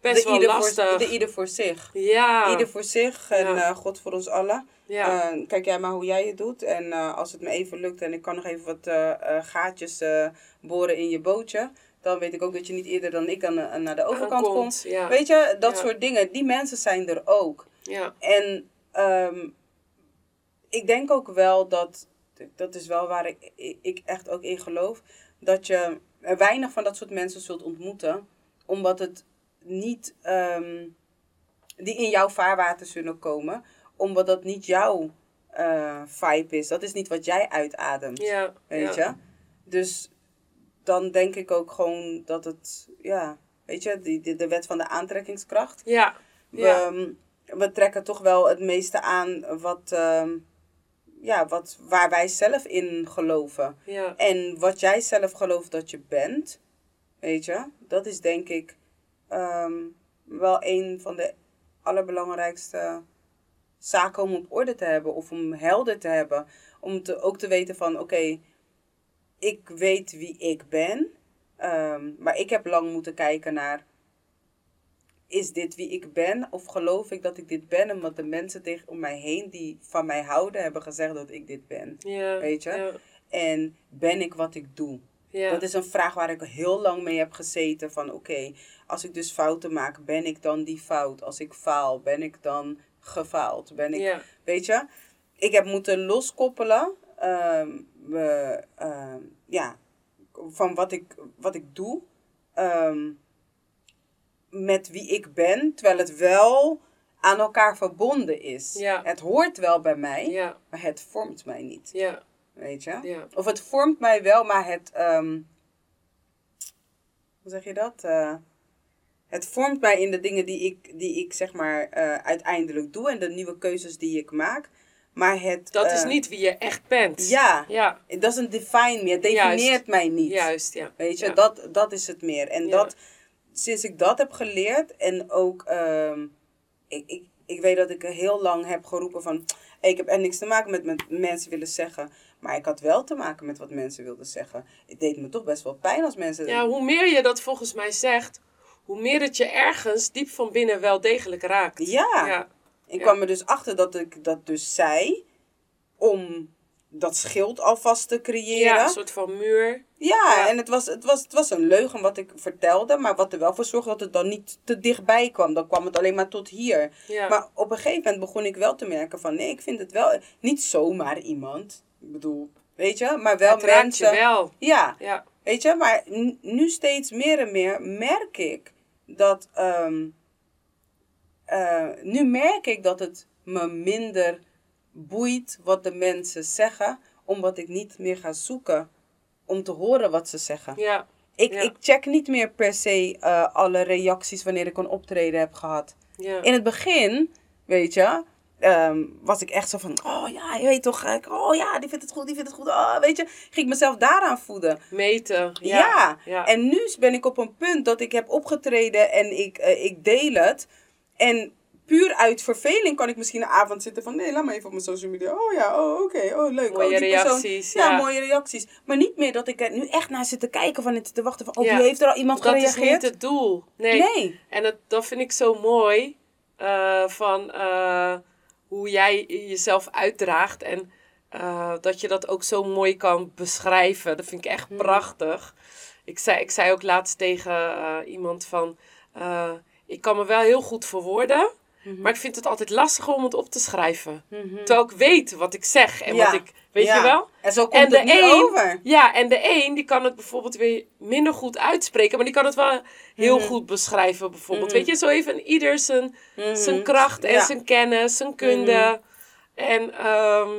best de wel lastig. Voor, de ieder voor zich. ja, Ieder voor zich en Ja. eh, God voor ons allen. ja. Kijk jij maar hoe jij het doet. En als het me even lukt en ik kan nog even wat gaatjes boren in je bootje. Dan weet ik ook dat je niet eerder dan ik aan, naar de overkant komt. Ja, Weet je, dat Ja. soort dingen. Die mensen zijn er ook. ja, En ehm, ik denk ook wel dat, dat is wel waar ik, ik echt ook in geloof, dat je weinig van dat soort mensen zult ontmoeten, omdat het niet, ehm, die in jouw vaarwater zullen komen, omdat dat niet jouw eh, vibe is. Dat is niet wat jij uitademt, ja. weet ja. je. Dus dan denk ik ook gewoon dat het, ja, weet je, die, die, de wet van de aantrekkingskracht. Ja, We, ja. ehm, we trekken toch wel het meeste aan wat, ehm, ja, wat, waar wij zelf in geloven. ja. En wat jij zelf gelooft dat je bent, weet je, dat is denk ik ehm, wel een van de allerbelangrijkste zaken om op orde te hebben of om helder te hebben. Om te, ook te weten van, oké, ik weet wie ik ben, ehm, maar ik heb lang moeten kijken naar, is dit wie ik ben? Of geloof ik dat ik dit ben omdat de mensen tegen om mij heen die van mij houden hebben gezegd dat ik dit ben? Weet je? En ben ik wat ik doe? Dat is een vraag waar ik heel lang mee heb gezeten. Van oké, als ik dus fouten maak, ben ik dan die fout? Als ik faal, ben ik dan gefaald? Ben ik, weet je? Ik heb moeten loskoppelen ehm, we, ehm, ja, van wat ik, wat ik doe. ehm, met wie ik ben, terwijl het wel aan elkaar verbonden is. Ja. Het hoort wel bij mij, Ja, maar het vormt mij niet. ja, Weet je? Of het vormt mij wel, maar het. ehm, hoe zeg je dat? Eh, het vormt mij in de dingen die ik, die ik zeg maar eh, uiteindelijk doe en de nieuwe keuzes die ik maak. Maar het. Dat is eh, niet wie je echt bent. Ja, Ja, it doesn't define me. Het defineert Juist. mij niet. juist, ja. Weet je, Ja. dat, dat is het meer. En Ja. dat, sinds ik dat heb geleerd en ook, ehm, ik, ik, ik weet dat ik heel lang heb geroepen van, ik heb er niks te maken met wat mensen willen zeggen. Maar ik had wel te maken met wat mensen wilden zeggen. Het deed me toch best wel pijn als mensen... Ja, hoe meer je dat volgens mij zegt, hoe meer het je ergens diep van binnen wel degelijk raakt. Ja. Ja, Ik Ja. kwam er dus achter dat ik dat dus zei om dat schild alvast te creëren. ja een soort van muur. Ja, Ja. en het was, het, was, het was een leugen wat ik vertelde, maar wat er wel voor zorgde dat het dan niet te dichtbij kwam. Dan kwam het alleen maar tot hier. Ja, Maar op een gegeven moment begon ik wel te merken van nee, ik vind het wel niet zomaar iemand. Ik bedoel, weet je, maar wel raakt mensen. wel. Ja, Ja, weet je, maar nu steeds meer en meer merk ik dat. ehm, eh, nu merk ik dat het me minder boeit wat de mensen zeggen, omdat ik niet meer ga zoeken om te horen wat ze zeggen. ja, Ik, Ja. ik check niet meer per se eh, alle reacties wanneer ik een optreden heb gehad. ja. In het begin, weet je, ehm, was ik echt zo van, oh ja, je weet toch, ik- oh ja, die vindt het goed, die vindt het goed, oh, weet je. Ging ik mezelf daaraan voeden. Meten. Ja, Ja, en nu ben ik op een punt dat ik heb opgetreden en ik, eh, ik deel het. En puur uit verveling kan ik misschien een avond zitten van, nee, laat me even op mijn social media. Oh ja, oh oké, oh leuk. Mooie oh, die persoon- reacties, Ja, ja. mooie reacties. Maar niet meer dat ik er nu echt naar zit te kijken van te wachten van, oh, Ja. wie heeft er al iemand dat is gereageerd? niet het doel. Nee. Nee. En het, dat vind ik zo mooi eh, van eh, hoe jij jezelf uitdraagt en eh, dat je dat ook zo mooi kan beschrijven. Dat vind ik echt Mhm. prachtig. ik, zei, ik zei ook laatst tegen iemand van... ik kan me wel heel goed verwoorden... Mhm. Maar ik vind het altijd lastig om het op te schrijven. Terwijl ik weet wat ik zeg en Ja. wat ik... Weet Ja. je wel? En zo komt En de het niet een- over. Ja, en de een die kan het bijvoorbeeld weer minder goed uitspreken, maar die kan het wel heel Mhm. goed beschrijven, bijvoorbeeld. Weet je, zo even ieder zijn, zijn Mhm. kracht en Ja. zijn kennis, zijn kunde. En ehm,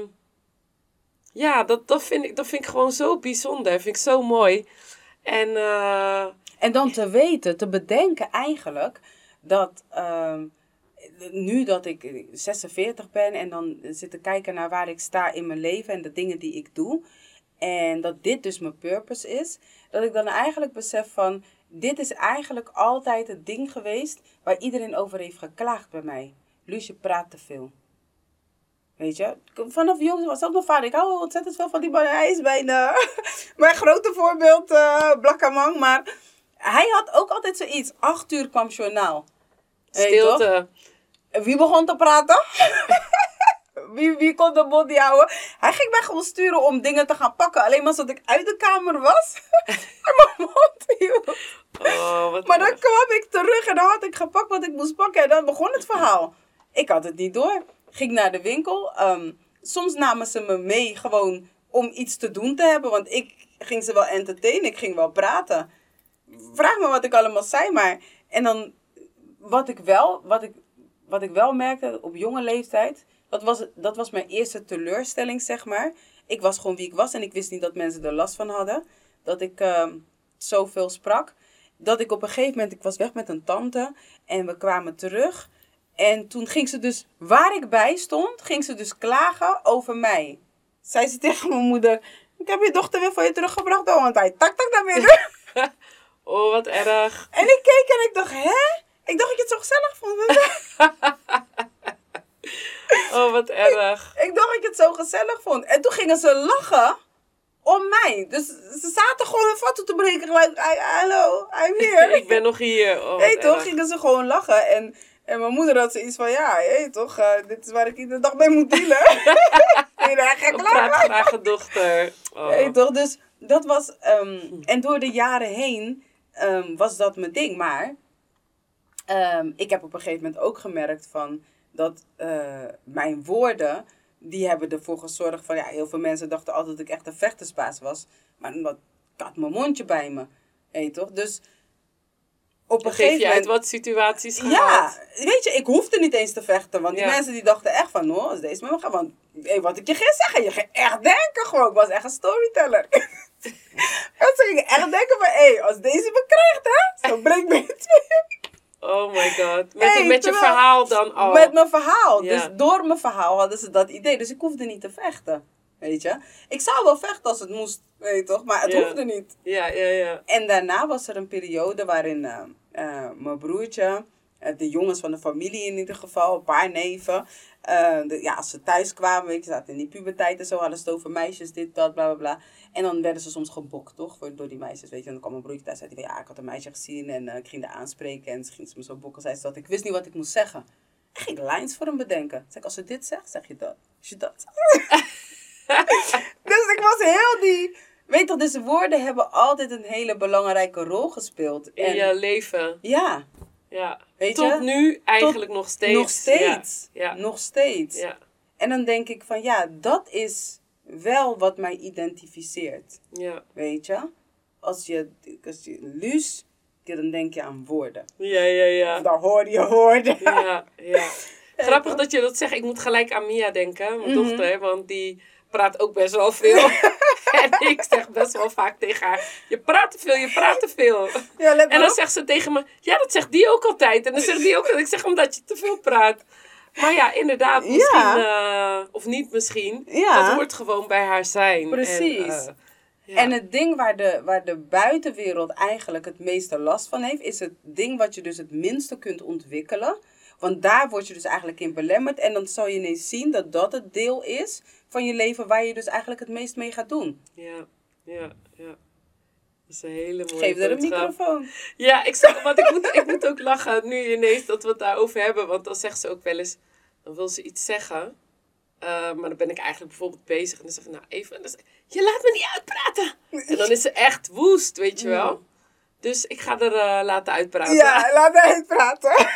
ja, dat, dat, vind ik, dat vind ik gewoon zo bijzonder. Vind ik zo mooi. En eh, En dan te weten, te bedenken eigenlijk dat ehm, nu dat ik 46 ben en dan zit te kijken naar waar ik sta in mijn leven en de dingen die ik doe. En dat dit dus mijn purpose is. Dat ik dan eigenlijk besef van, dit is eigenlijk altijd het ding geweest waar iedereen over heeft geklaagd bij mij. Luus, je praat te veel. Weet je, vanaf jongs was ook mijn vader. Ik hou ontzettend veel van die man. Hij is mijn, eh, <laughs> mijn grote voorbeeld, eh Blakkamang. Maar hij had ook altijd zoiets. Acht uur kwam journaal. Stilte. Wie begon te praten? <laughs> wie, wie kon de mond niet houden? Hij ging mij gewoon sturen om dingen te gaan pakken. Alleen maar zodat ik uit de kamer was. <laughs> en mijn mond hield. Oh, Maar dan erg. kwam ik terug en dan had ik gepakt wat ik moest pakken. En dan begon het verhaal. Ik had het niet door. Ging naar de winkel. Ehm, soms namen ze me mee gewoon om iets te doen te hebben. Want ik ging ze wel entertainen. Ik ging wel praten. Vraag me wat ik allemaal zei. Maar... En dan... Wat ik wel... Wat ik, wat ik wel merkte op jonge leeftijd... Dat was, dat was mijn eerste teleurstelling, zeg maar. Ik was gewoon wie ik was. En ik wist niet dat mensen er last van hadden. Dat ik ehm, zoveel sprak dat ik op een gegeven moment, ik was weg met een tante en we kwamen terug. En toen ging ze dus, waar ik bij stond, ging ze dus klagen over mij. Zei ze tegen mijn moeder, ik heb je dochter weer voor je teruggebracht, oh, want hij tak tak binnen. <laughs> <laughs> Oh, wat erg. en ik keek en ik dacht, hè? Ik dacht dat je het zo gezellig vond. <laughs> Oh, wat erg. ik dacht dat je het zo gezellig vond. En toen gingen ze lachen om mij. Dus ze zaten gewoon hun vatten te breken. Gelijk, "I- hallo, I'm here. <laughs> Ik ben nog hier. Oh, toch erg. gingen ze gewoon lachen. En, en mijn moeder had zoiets van, ja, hé, toch, eh, dit is waar ik iedere dag mee moet dealen. nee, daar ga ik dochter. Oh. Hé, toch, dus dat was, ehm, en door de jaren heen ehm, was dat mijn ding. Maar ehm, ik heb op een gegeven moment ook gemerkt van, dat eh, mijn woorden, die hebben ervoor gezorgd van, ja, heel veel mensen dachten altijd dat ik echt een vechtersbaas was. Maar omdat, ik had mijn mondje bij me. Hé, toch, dus op een gegeven je moment... uit wat situaties Ja, gehad. weet je, ik hoefde niet eens te vechten. Want die Ja. mensen die dachten echt van, no, als deze met me gaat. Want hey, wat ik je ging zeggen, je ging echt denken gewoon. Ik was echt een storyteller. <laughs> <laughs> ze gingen echt denken van, hé, hey, als deze me krijgt, hè, zo breek me in tweeën. Oh my god. Met, Hey, met je verhaal dan al. Met mijn verhaal. Ja. Dus door mijn verhaal hadden ze dat idee. Dus ik hoefde niet te vechten. Weet je? Ik zou wel vechten als het moest, weet je toch? Maar het Ja. hoefde niet. Ja, ja, ja. En daarna was er een periode waarin eh, eh, mijn broertje, de jongens van de familie in ieder geval, een paar neven, eh, de, ja, als ze thuis kwamen, je, zaten in die puberteit en zo, hadden ze het over meisjes, dit, dat, bla, bla, bla. En dan werden ze soms gebokt, toch, voor, door die meisjes, weet je. En dan kwam mijn broertje thuis en zei ja, ik had een meisje gezien en eh, ik ging haar aanspreken en ze ging ze me zo bokken, zei ze dat. Ik wist niet wat ik moest zeggen. Ik ging lines voor hem bedenken. Zeg, als ze dit zegt, zeg je dat. Als je dat <laughs> dus ik was heel die... Weet toch, dus woorden hebben altijd een hele belangrijke rol gespeeld. In En je leven. ja, Ja. weet Tot je? nu eigenlijk nog steeds. nog steeds. Ja. Nog steeds. Ja. En dan denk ik van ja, dat is wel wat mij identificeert. Ja. Weet je? Als je, als je Luus, dan denk je aan woorden. Ja, ja, ja. Dan hoor je woorden. Ja, <laughs> ja. Grappig dat je dat zegt. Ik moet gelijk aan Mia denken, mijn Mhm. dochter. Want die praat ook best wel veel. <laughs> <laughs> en ik zeg best wel vaak tegen haar: Je praat te veel, je praat te veel. Ja, En dan op. zegt ze tegen me: Ja, dat zegt die ook altijd. En dan zegt die ook ik zeg omdat je te veel praat. Maar ja, inderdaad, misschien, eh, of niet misschien. Ja. Dat hoort gewoon bij haar zijn. Precies. En, eh, ja. En het ding waar de, waar de buitenwereld eigenlijk het meeste last van heeft, is het ding wat je dus het minste kunt ontwikkelen. Want daar word je dus eigenlijk in belemmerd. En dan zal je ineens zien dat dat het deel is van je leven waar je dus eigenlijk het meest mee gaat doen. ja, ja, ja. Dat is een hele mooie Geef er een microfoon. Ja, ik, zag, want ik, moet, ik moet ook lachen nu ineens dat we het daarover hebben. Want dan zegt ze ook wel eens, dan wil ze iets zeggen. Eh, maar dan ben ik eigenlijk bijvoorbeeld bezig en dan zeg ik, nou even, en dan zeg je laat me niet uitpraten. En dan is ze echt woest, weet je wel. Dus ik ga er eh, laten uitpraten. Ja, laat me uitpraten. <laughs>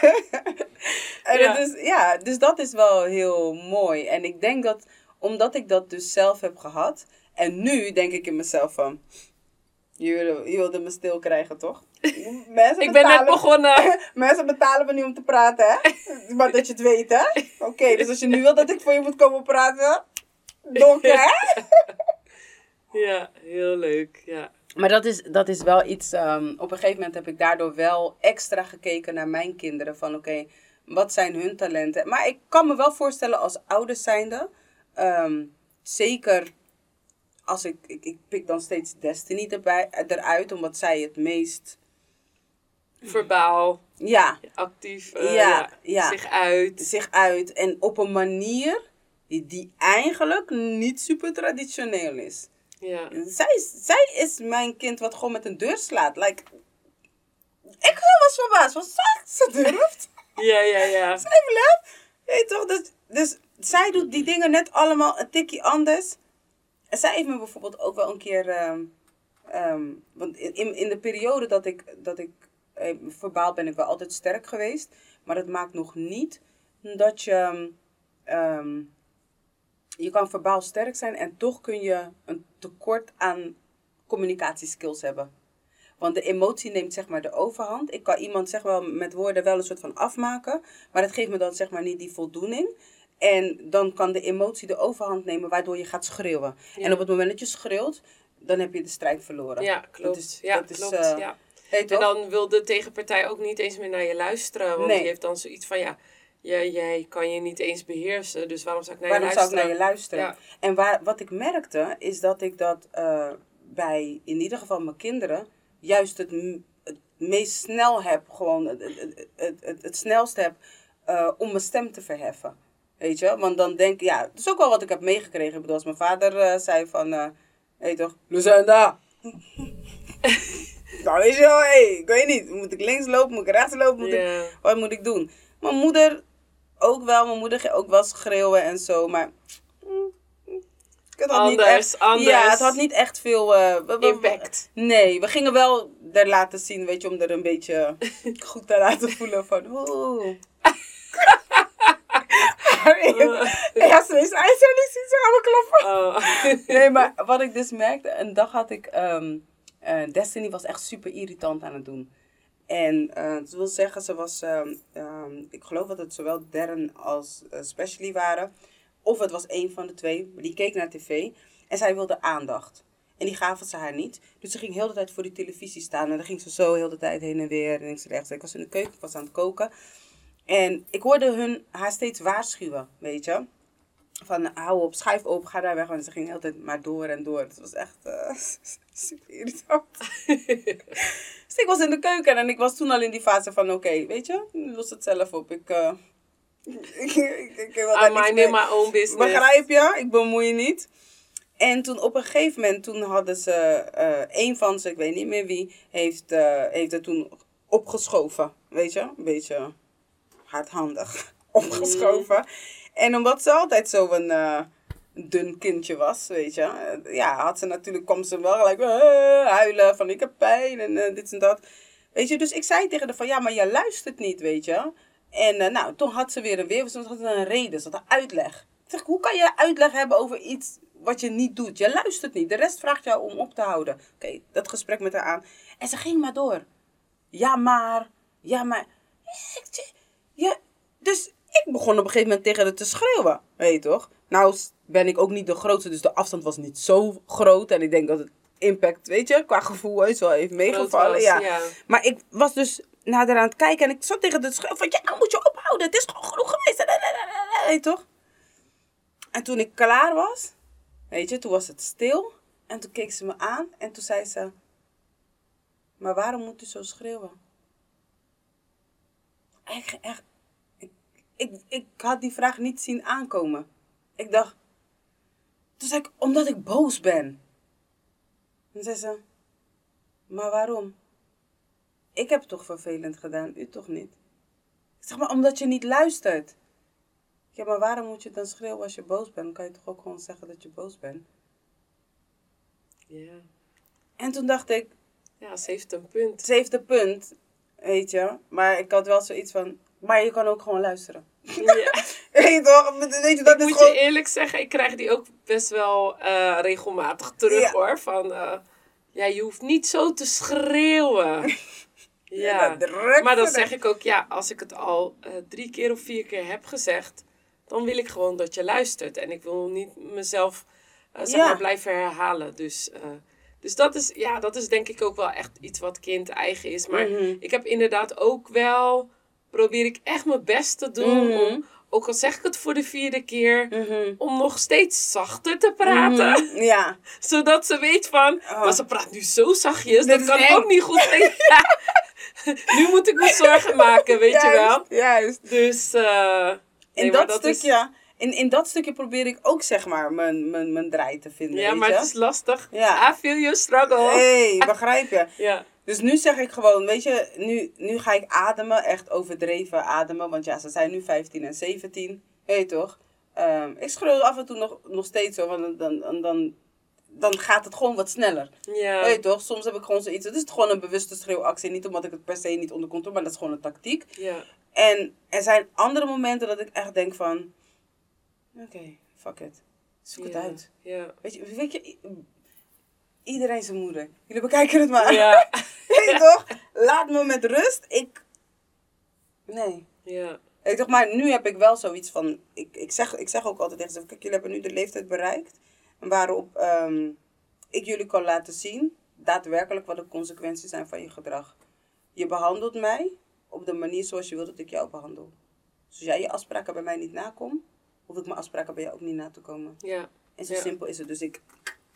en Ja. Is, ja, dus dat is wel heel mooi. En ik denk dat, omdat ik dat dus zelf heb gehad. En nu denk ik in mezelf van, je wilde, je wilde me stil krijgen, toch? <laughs> Mensen Ik ben net begonnen. <laughs> Mensen betalen me niet om te praten, hè? <laughs> Maar dat je het weet, hè? Oké, dus als je nu wil dat ik voor je moet komen praten, donker, hè? Ja, heel leuk. Ja. Maar dat is, dat is wel iets. ehm, op een gegeven moment heb ik daardoor wel extra gekeken naar mijn kinderen. Van oké, wat zijn hun talenten? Maar ik kan me wel voorstellen als ouders zijnde. Ehm, zeker als ik, ik. Ik pik dan steeds Destiny erbij, eruit, omdat zij het meest. Verbaal, Ja, actief, eh, Ja, ja, ja. zich uit. zich uit. En op een manier die, die eigenlijk niet super traditioneel is. Ja. Zij, is- zij is mijn kind wat gewoon met een deur slaat. Like, ik was verbaasd. Wat zegt ze durft? ja, ja, ja. Zij blijft. Weet toch? Dus, dus zij doet die dingen net allemaal een tikje anders. En zij heeft me bijvoorbeeld ook wel een keer... ehm, ehm, want in, in in de periode dat ik... Dat ik eh, verbaal ben ik wel altijd sterk geweest. Maar dat maakt nog niet dat je... ehm, je kan verbaal sterk zijn en toch kun je een tekort aan communicatieskills hebben. Want de emotie neemt zeg maar de overhand. Ik kan iemand zeg wel met woorden wel een soort van afmaken. Maar dat geeft me dan zeg maar niet die voldoening. En dan kan de emotie de overhand nemen waardoor je gaat schreeuwen. Ja. En op het moment dat je schreeuwt, dan heb je de strijd verloren. Ja, klopt. Dat is- ja, dat is, klopt. eh, ja. En dan wil de tegenpartij ook niet eens meer naar je luisteren. Want Nee. die heeft dan zoiets van, ja, jij, jij kan je niet eens beheersen. Dus waarom zou ik naar Waarom je zou ik luisteren? naar je luisteren? Ja. En waar, wat ik merkte, is dat ik dat eh, bij, in ieder geval mijn kinderen, juist het, het meest snel heb, gewoon het, het, het, het, snelst heb eh, om mijn stem te verheffen. Weet je? Want dan denk ik, ja, dat is ook wel wat ik heb meegekregen. Ik bedoel, als mijn vader eh, zei van, eh weet je toch, Lucinda. <laughs> nou, weet je wel, hé, ik weet niet. Moet ik links lopen, moet ik rechts lopen, moet ik... Ja. Wat moet ik doen? Mijn moeder ook wel. Mijn moeder ging ook wel schreeuwen en zo. Maar het had niet Anders, echt, anders. Ja, het had niet echt veel... eh, we- we- we- Impact. nee, we gingen wel er laten zien, weet je, om er een beetje <laughs> goed te laten voelen van... Oeh. <laughs> <laughs> ja, ze is zou niet zien, ze gaan me kloppen. Oh. Nee, maar wat ik dus merkte, een dag had ik. ehm, eh, Destiny was echt super irritant aan het doen. En eh dat wil zeggen, ze was. ehm, ehm, ik geloof dat het zowel Darren als Specially waren. Of het was één van de twee. Maar die keek naar tv. En zij wilde aandacht. En die gaven ze haar niet. Dus ze ging heel de tijd voor die televisie staan. En dan ging ze zo heel de tijd heen en weer. En links en rechts. Ik was in de keuken, ik was aan het koken. En ik hoorde hun haar steeds waarschuwen, weet je. Van hou op, schuif open, ga daar weg. Want ze ging altijd maar door en door. Het was echt eh, <laughs> super irritant. <laughs> dus ik was in de keuken en ik was toen al in die fase van oké, weet je, los het zelf op. Ik, eh I mind in my own business. Begrijp je? Ik bemoei je niet. En toen op een gegeven moment, toen hadden ze, eh een van ze, ik weet niet meer wie, heeft, eh, heeft het toen opgeschoven. Weet je? Een beetje hardhandig <laughs> opgeschoven. En omdat ze altijd zo'n eh dun kindje was, weet je. ja, had ze natuurlijk, kwam ze wel gelijk huilen van ik heb pijn en dit en dat. Weet je, dus ik zei tegen haar van ja, maar jij luistert niet, weet je. En eh, nou, toen had ze weer een weer, ze had een reden, ze had een uitleg. Ik zeg, hoe kan je uitleg hebben over iets wat je niet doet? Je luistert niet, de rest vraagt jou om op te houden. Oké, dat gesprek met haar aan. En ze ging maar door. Ja, maar, ja, maar. Ja, dus ik begon op een gegeven moment tegen haar te schreeuwen. Weet je toch? Nou ben ik ook niet de grootste, dus de afstand was niet zo groot. En ik denk dat het impact, weet je, qua gevoel heus wel heeft meegevallen. ja. Maar ik was dus haar aan het kijken en ik zat tegen de schreeuwen van... Ja, nou moet je ophouden, het is gewoon genoeg geweest. Weet toch? En toen ik klaar was, weet je, toen was het stil. En toen keek ze me aan en toen zei ze... Maar waarom moet u zo schreeuwen? Echt, echt, ik, ik, ik had die vraag niet zien aankomen. Ik dacht... Toen zei ik, omdat ik boos ben. En zei ze... Maar waarom? Ik heb het toch vervelend gedaan, u toch niet? Ik zeg maar, omdat je niet luistert. Ja, maar waarom moet je dan schreeuwen als je boos bent? Dan kan je toch ook gewoon zeggen dat je boos bent? Ja. En toen dacht ik, Ja, ze heeft een punt. ze heeft een punt, weet je. Maar ik had wel zoiets van, maar je kan ook gewoon luisteren. Ja. <laughs> Weet je toch? Weet je, dat ik is moet gewoon... je eerlijk zeggen, ik krijg die ook best wel eh, regelmatig terug Ja. hoor. Van, eh, ja, je hoeft niet zo te schreeuwen. <laughs> ja, maar dan zeg ik ook, ja, als ik het al eh, drie keer of vier keer heb gezegd, dan wil ik gewoon dat je luistert. En ik wil niet mezelf eh, zeg Ja. maar, blijven herhalen. Dus, eh, dus dat, is, ja, dat is denk ik ook wel echt iets wat kind eigen is. Maar Mhm. ik heb inderdaad ook wel, probeer ik echt mijn best te doen Mhm. om, ook al zeg ik het voor de vierde keer, Mhm. om nog steeds zachter te praten. Ja. <laughs> Zodat ze weet van, Oh. maar ze praat nu zo zachtjes, Dit dat kan eng. ook niet goed. <laughs> Ja. <laughs> nu moet ik me zorgen maken, weet je wel. Juist. Dus, eh In nee, dat, stukje, in, in dat stukje probeer ik ook zeg maar mijn, mijn, mijn draai te vinden. ja, weet maar je? het is lastig. Ja. I feel your struggle. hey, <laughs> begrijp je? Ja, Dus nu zeg ik gewoon, weet je, nu, nu ga ik ademen, echt overdreven ademen. Want ja, ze zijn nu 15 en 17. Weet je toch? Ehm, ik schreeuw af en toe nog, nog steeds zo, want dan, dan, dan, dan gaat het gewoon wat sneller. ja. Weet je toch? Soms heb ik gewoon zoiets, het is gewoon een bewuste schreeuwactie. Niet omdat ik het per se niet onder controle, maar dat is gewoon een tactiek. ja. En er zijn andere momenten dat ik echt denk van, oké, fuck it. Zoek het uit. Ja. Weet je, weet je, iedereen zijn moeder. Jullie bekijken het maar. Ja. <laughs> Weet je toch? Laat me met rust. Ik. Nee. ja. Weet je toch? Maar nu heb ik wel zoiets van. Ik, ik, zeg, ik zeg ook altijd tegen ze: kijk, jullie hebben nu de leeftijd bereikt. Waarop ehm, ik jullie kan laten zien. Daadwerkelijk wat de consequenties zijn van je gedrag. Je behandelt mij op de manier zoals je wilt dat ik jou behandel. Dus als jij je afspraken bij mij niet nakomt, hoef ik mijn afspraken bij jou ook niet na te komen. Ja. En zo Ja. simpel is het. Dus ik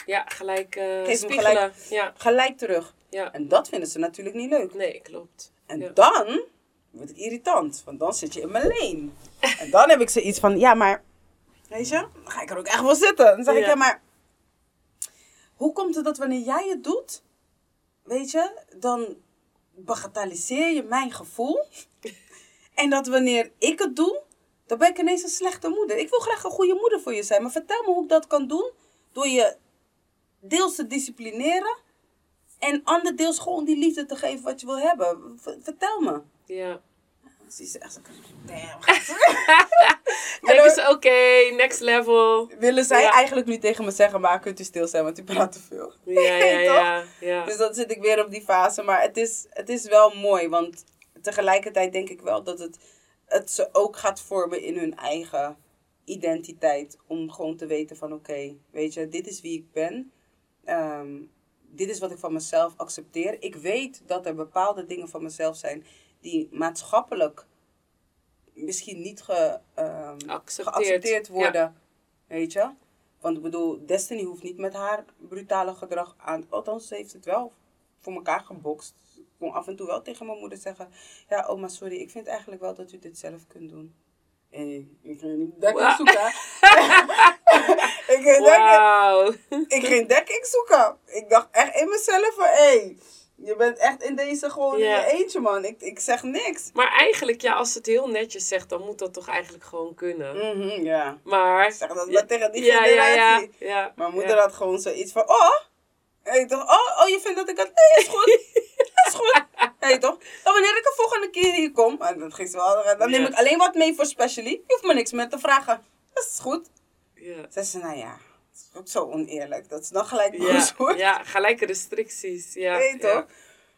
Ja, gelijk hem spiegelen. gelijk. Ja. gelijk terug. ja. En dat vinden ze natuurlijk niet leuk. Nee, klopt. En Ja. dan word ik irritant, want dan zit je in mijn leen. <laughs> En dan heb ik zoiets van, ja, maar, weet je, dan ga ik er ook echt wel zitten. Dan zeg ik, Ja. maar, hoe komt het dat wanneer jij het doet, weet je, dan bagatelliseer je mijn gevoel. <laughs> En dat wanneer ik het doe, dan ben ik ineens een slechte moeder. Ik wil graag een goede moeder voor je zijn, maar vertel me hoe ik dat kan doen door je deels te disciplineren en ander deels gewoon die liefde te geven wat je wil hebben. Vertel me. Ja. Ze echt zo. Damn. Denk <laughs> eens, oké, next level. Willen zij Ja. eigenlijk nu tegen me zeggen, maar kunt u stil zijn, want u praat te veel. Ja, ja. <laughs> ja. Dus dan zit ik weer op die fase. Maar het is, het is wel mooi, want tegelijkertijd denk ik wel dat het, het ze ook gaat vormen in hun eigen identiteit. Om gewoon te weten van oké, weet je, dit is wie ik ben. Ehm, dit is wat ik van mezelf accepteer. Ik weet dat er bepaalde dingen van mezelf zijn die maatschappelijk misschien niet ge, ehm, Accepteerd, geaccepteerd ja. worden. Weet je? Want ik bedoel, Destiny hoeft niet met haar brutale gedrag aan. Althans, ze heeft het wel voor elkaar gebokst. Ik kon af en toe wel tegen mijn moeder zeggen: Ja, oma, sorry, ik vind eigenlijk wel dat u dit zelf kunt doen. Hey, ik ging niet dekking zoeken. <laughs> ik, ging dekking, ik ging dekking zoeken. Ik dacht echt in mezelf van: Hé, hey, je bent echt in deze gewoon in je eentje, man. Ik, ik zeg niks. Maar eigenlijk, ja, als het heel netjes zegt, dan moet dat toch eigenlijk gewoon kunnen. Mhm, ja. Maar... Zeg dat maar tegen die ja, generatie. ja, ja. Mijn moeder had gewoon zoiets van, oh. Ik dacht, oh, oh, je vindt dat ik het... Nee, is goed. <laughs> is goed. Hey, toch? Dan wanneer ik de volgende keer hier kom, en dat ging ze wel, dan neem ik alleen wat mee voor specially. Je hoeft me niks meer te vragen. Dat is goed. Ja. Zei ze, nou ja, dat ook zo oneerlijk. Dat is dan gelijk Ja, boos wordt. ja, gelijke restricties. Ja, ja. toch?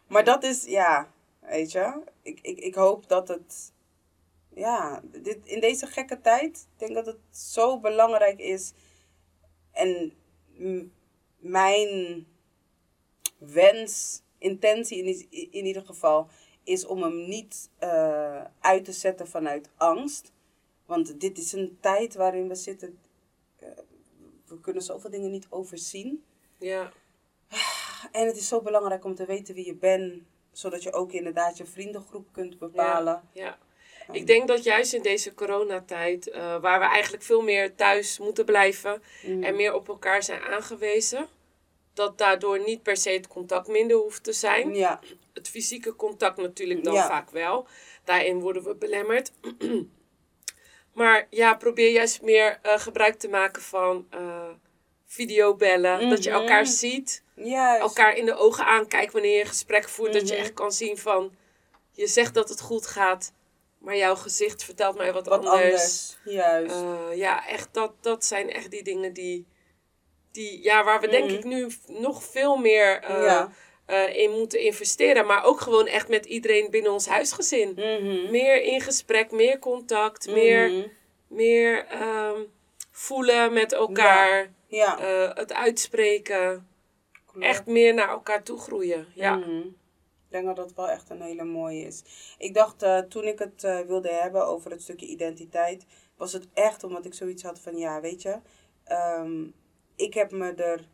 Maar dat is, ja, weet je. Ik, ik, ik hoop dat het, ja, dit, in deze gekke tijd, ik denk dat het zo belangrijk is. En mijn wens, intentie in, in ieder geval, is om hem niet eh, uit te zetten vanuit angst. Want dit is een tijd waarin we zitten. eh, we kunnen zoveel dingen niet overzien. Ja, En het is zo belangrijk om te weten wie je bent, zodat je ook inderdaad je vriendengroep kunt bepalen. ja. Ik denk dat juist in deze coronatijd, eh, waar we eigenlijk veel meer thuis moeten blijven Mm. en meer op elkaar zijn aangewezen, dat daardoor niet per se het contact minder hoeft te zijn. Ja, Het fysieke contact natuurlijk dan Ja. vaak wel. Daarin worden we belemmerd. <clears throat> Maar ja, probeer juist meer eh, gebruik te maken van uh, videobellen. Dat je Mhm. elkaar ziet, Juist. elkaar in de ogen aankijkt wanneer je een gesprek voert. Dat je Mhm. echt kan zien van, je zegt dat het goed gaat, maar jouw gezicht vertelt mij wat, Wat anders. anders. Juist. Eh, ja, echt, dat, dat zijn echt die dingen die, die ja, waar we denk Mhm. ik nu nog veel meer eh, Ja. Eh, in moeten investeren. Maar ook gewoon echt met iedereen binnen ons huisgezin. Mhm. Meer in gesprek, meer contact, meer, Mhm. meer ehm, voelen met elkaar. Ja. eh, het uitspreken. klopt. Echt meer naar elkaar toe groeien. Ja. Mhm. Ik denk dat dat wel echt een hele mooie is. Ik dacht eh, toen ik het wilde hebben over het stukje identiteit, was het echt omdat ik zoiets had van ja, weet je, ehm, ik heb me er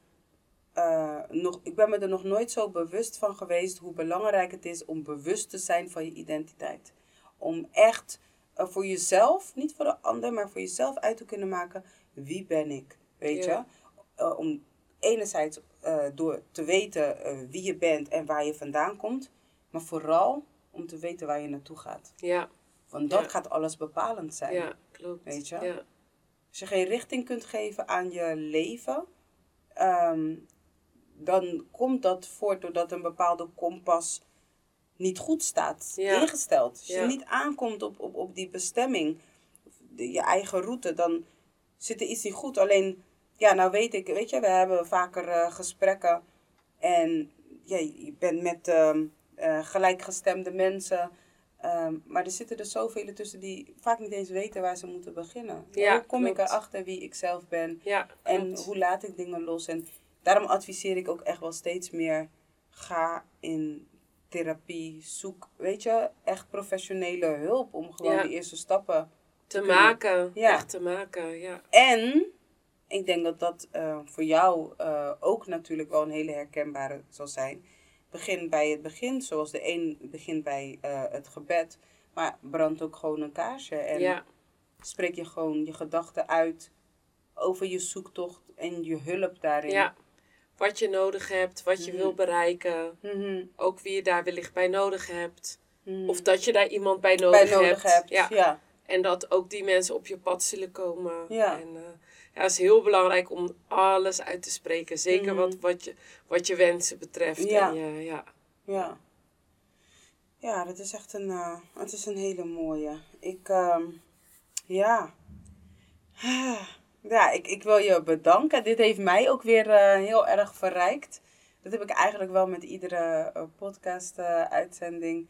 eh, nog, ik ben me er nog nooit zo bewust van geweest hoe belangrijk het is om bewust te zijn van je identiteit. Om echt eh, voor jezelf, niet voor de ander, maar voor jezelf uit te kunnen maken wie ben ik, weet Ja. je? Eh, om enerzijds door te weten wie je bent en waar je vandaan komt, maar vooral om te weten waar je naartoe gaat. Ja, Want dat Ja. gaat alles bepalend zijn. ja, klopt. Weet je? Ja. Als je geen richting kunt geven aan je leven, ehm, dan komt dat voort doordat een bepaalde kompas niet goed staat Ja. ingesteld. Als je Ja. niet aankomt op, op, op die bestemming, je eigen route, dan zit er iets niet goed. Alleen, ja, nou weet ik, weet je, we hebben vaker eh, gesprekken en ja, je bent met ehm, eh, gelijkgestemde mensen. ehm, maar er zitten er zoveel tussen die vaak niet eens weten waar ze moeten beginnen. Ja, hoe kom ik erachter wie ik zelf ben? Ja, En hoe laat ik dingen los? En daarom adviseer ik ook echt wel steeds meer: ga in therapie, zoek, weet je, echt professionele hulp om gewoon Ja. de eerste stappen. te maken. Ja. Echt te maken, ja. En ik denk dat dat eh, voor jou eh, ook natuurlijk wel een hele herkenbare zal zijn. Begin bij het begin, zoals de een begint bij eh, het gebed, maar brand ook gewoon een kaarsje en ja. spreek je gewoon je gedachten uit over je zoektocht en je hulp daarin. Ja. Wat je nodig hebt, wat je Mhm. wil bereiken. Mhm, Ook wie je daar wellicht bij nodig hebt. mhm. Of dat je daar iemand bij nodig, bij nodig hebt. Ja. Ja. En dat ook die mensen op je pad zullen komen. Ja. En, eh, ja, het is heel belangrijk om alles uit te spreken. Zeker Mhm. wat, wat, je, wat je wensen betreft. Ja. En je, ja. Ja. Ja, dat is echt een, eh, het is een hele mooie. Ik, ehm, ja. Ja, ik, ik wil je bedanken. Dit heeft mij ook weer eh, heel erg verrijkt. Dat heb ik eigenlijk wel met iedere eh, podcast-uitzending.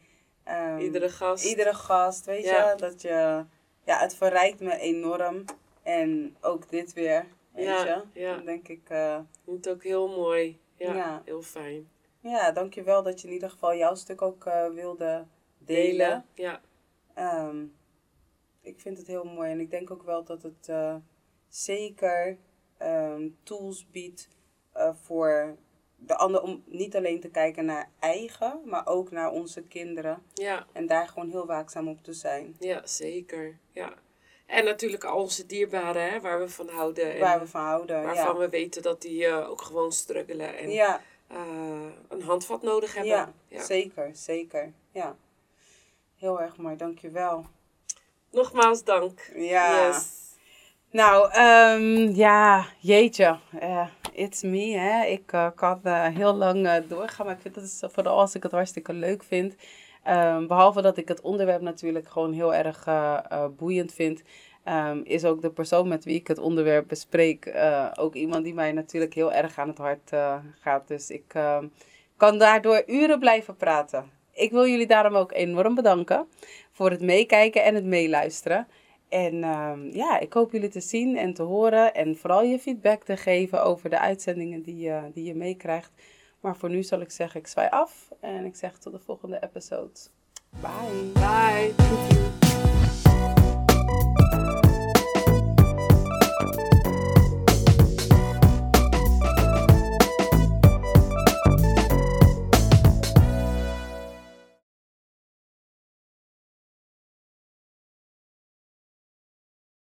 Iedere gast. Ehm, Iedere gast, weet Ja. je. Dat je, ja, het verrijkt me enorm. En ook dit weer, weet Ja, je. ja. Dan denk ik, eh, Het ook heel mooi. Ja, Ja. heel fijn. ja, dankjewel dat je in ieder geval jouw stuk ook eh, wilde delen. Ja, Ehm, ik vind het heel mooi en ik denk ook wel dat het eh, zeker ehm, tools biedt eh, voor de ander om niet alleen te kijken naar eigen, maar ook naar onze kinderen. ja, En daar gewoon heel waakzaam op te zijn. ja, zeker. Ja. En natuurlijk al onze dierbaren, hè, waar we van houden. En waar we van houden. waarvan Ja. we weten dat die eh, ook gewoon struggelen. En Ja, eh, een handvat nodig hebben. ja, Ja. zeker, zeker. Ja. Heel erg mooi, dankjewel. Nogmaals dank. Ja. Yes. Nou, ehm, ja, jeetje. Eh, it's me, hè. Ik eh, kan eh, heel lang doorgaan, maar ik vind dat is vooral als ik het hartstikke leuk vind. Ehm, behalve dat ik het onderwerp natuurlijk gewoon heel erg boeiend vind, ehm, is ook de persoon met wie ik het onderwerp bespreek ook iemand die mij natuurlijk heel erg aan het hart gaat. Dus ik kan daardoor uren blijven praten. Ik wil jullie daarom ook enorm bedanken voor het meekijken en het meeluisteren. En ehm, ja, ik hoop jullie te zien en te horen en vooral je feedback te geven over de uitzendingen die, die je meekrijgt. Maar voor nu zal ik zeggen, ik zwaai af en ik zeg tot de volgende episode. Bye! Bye.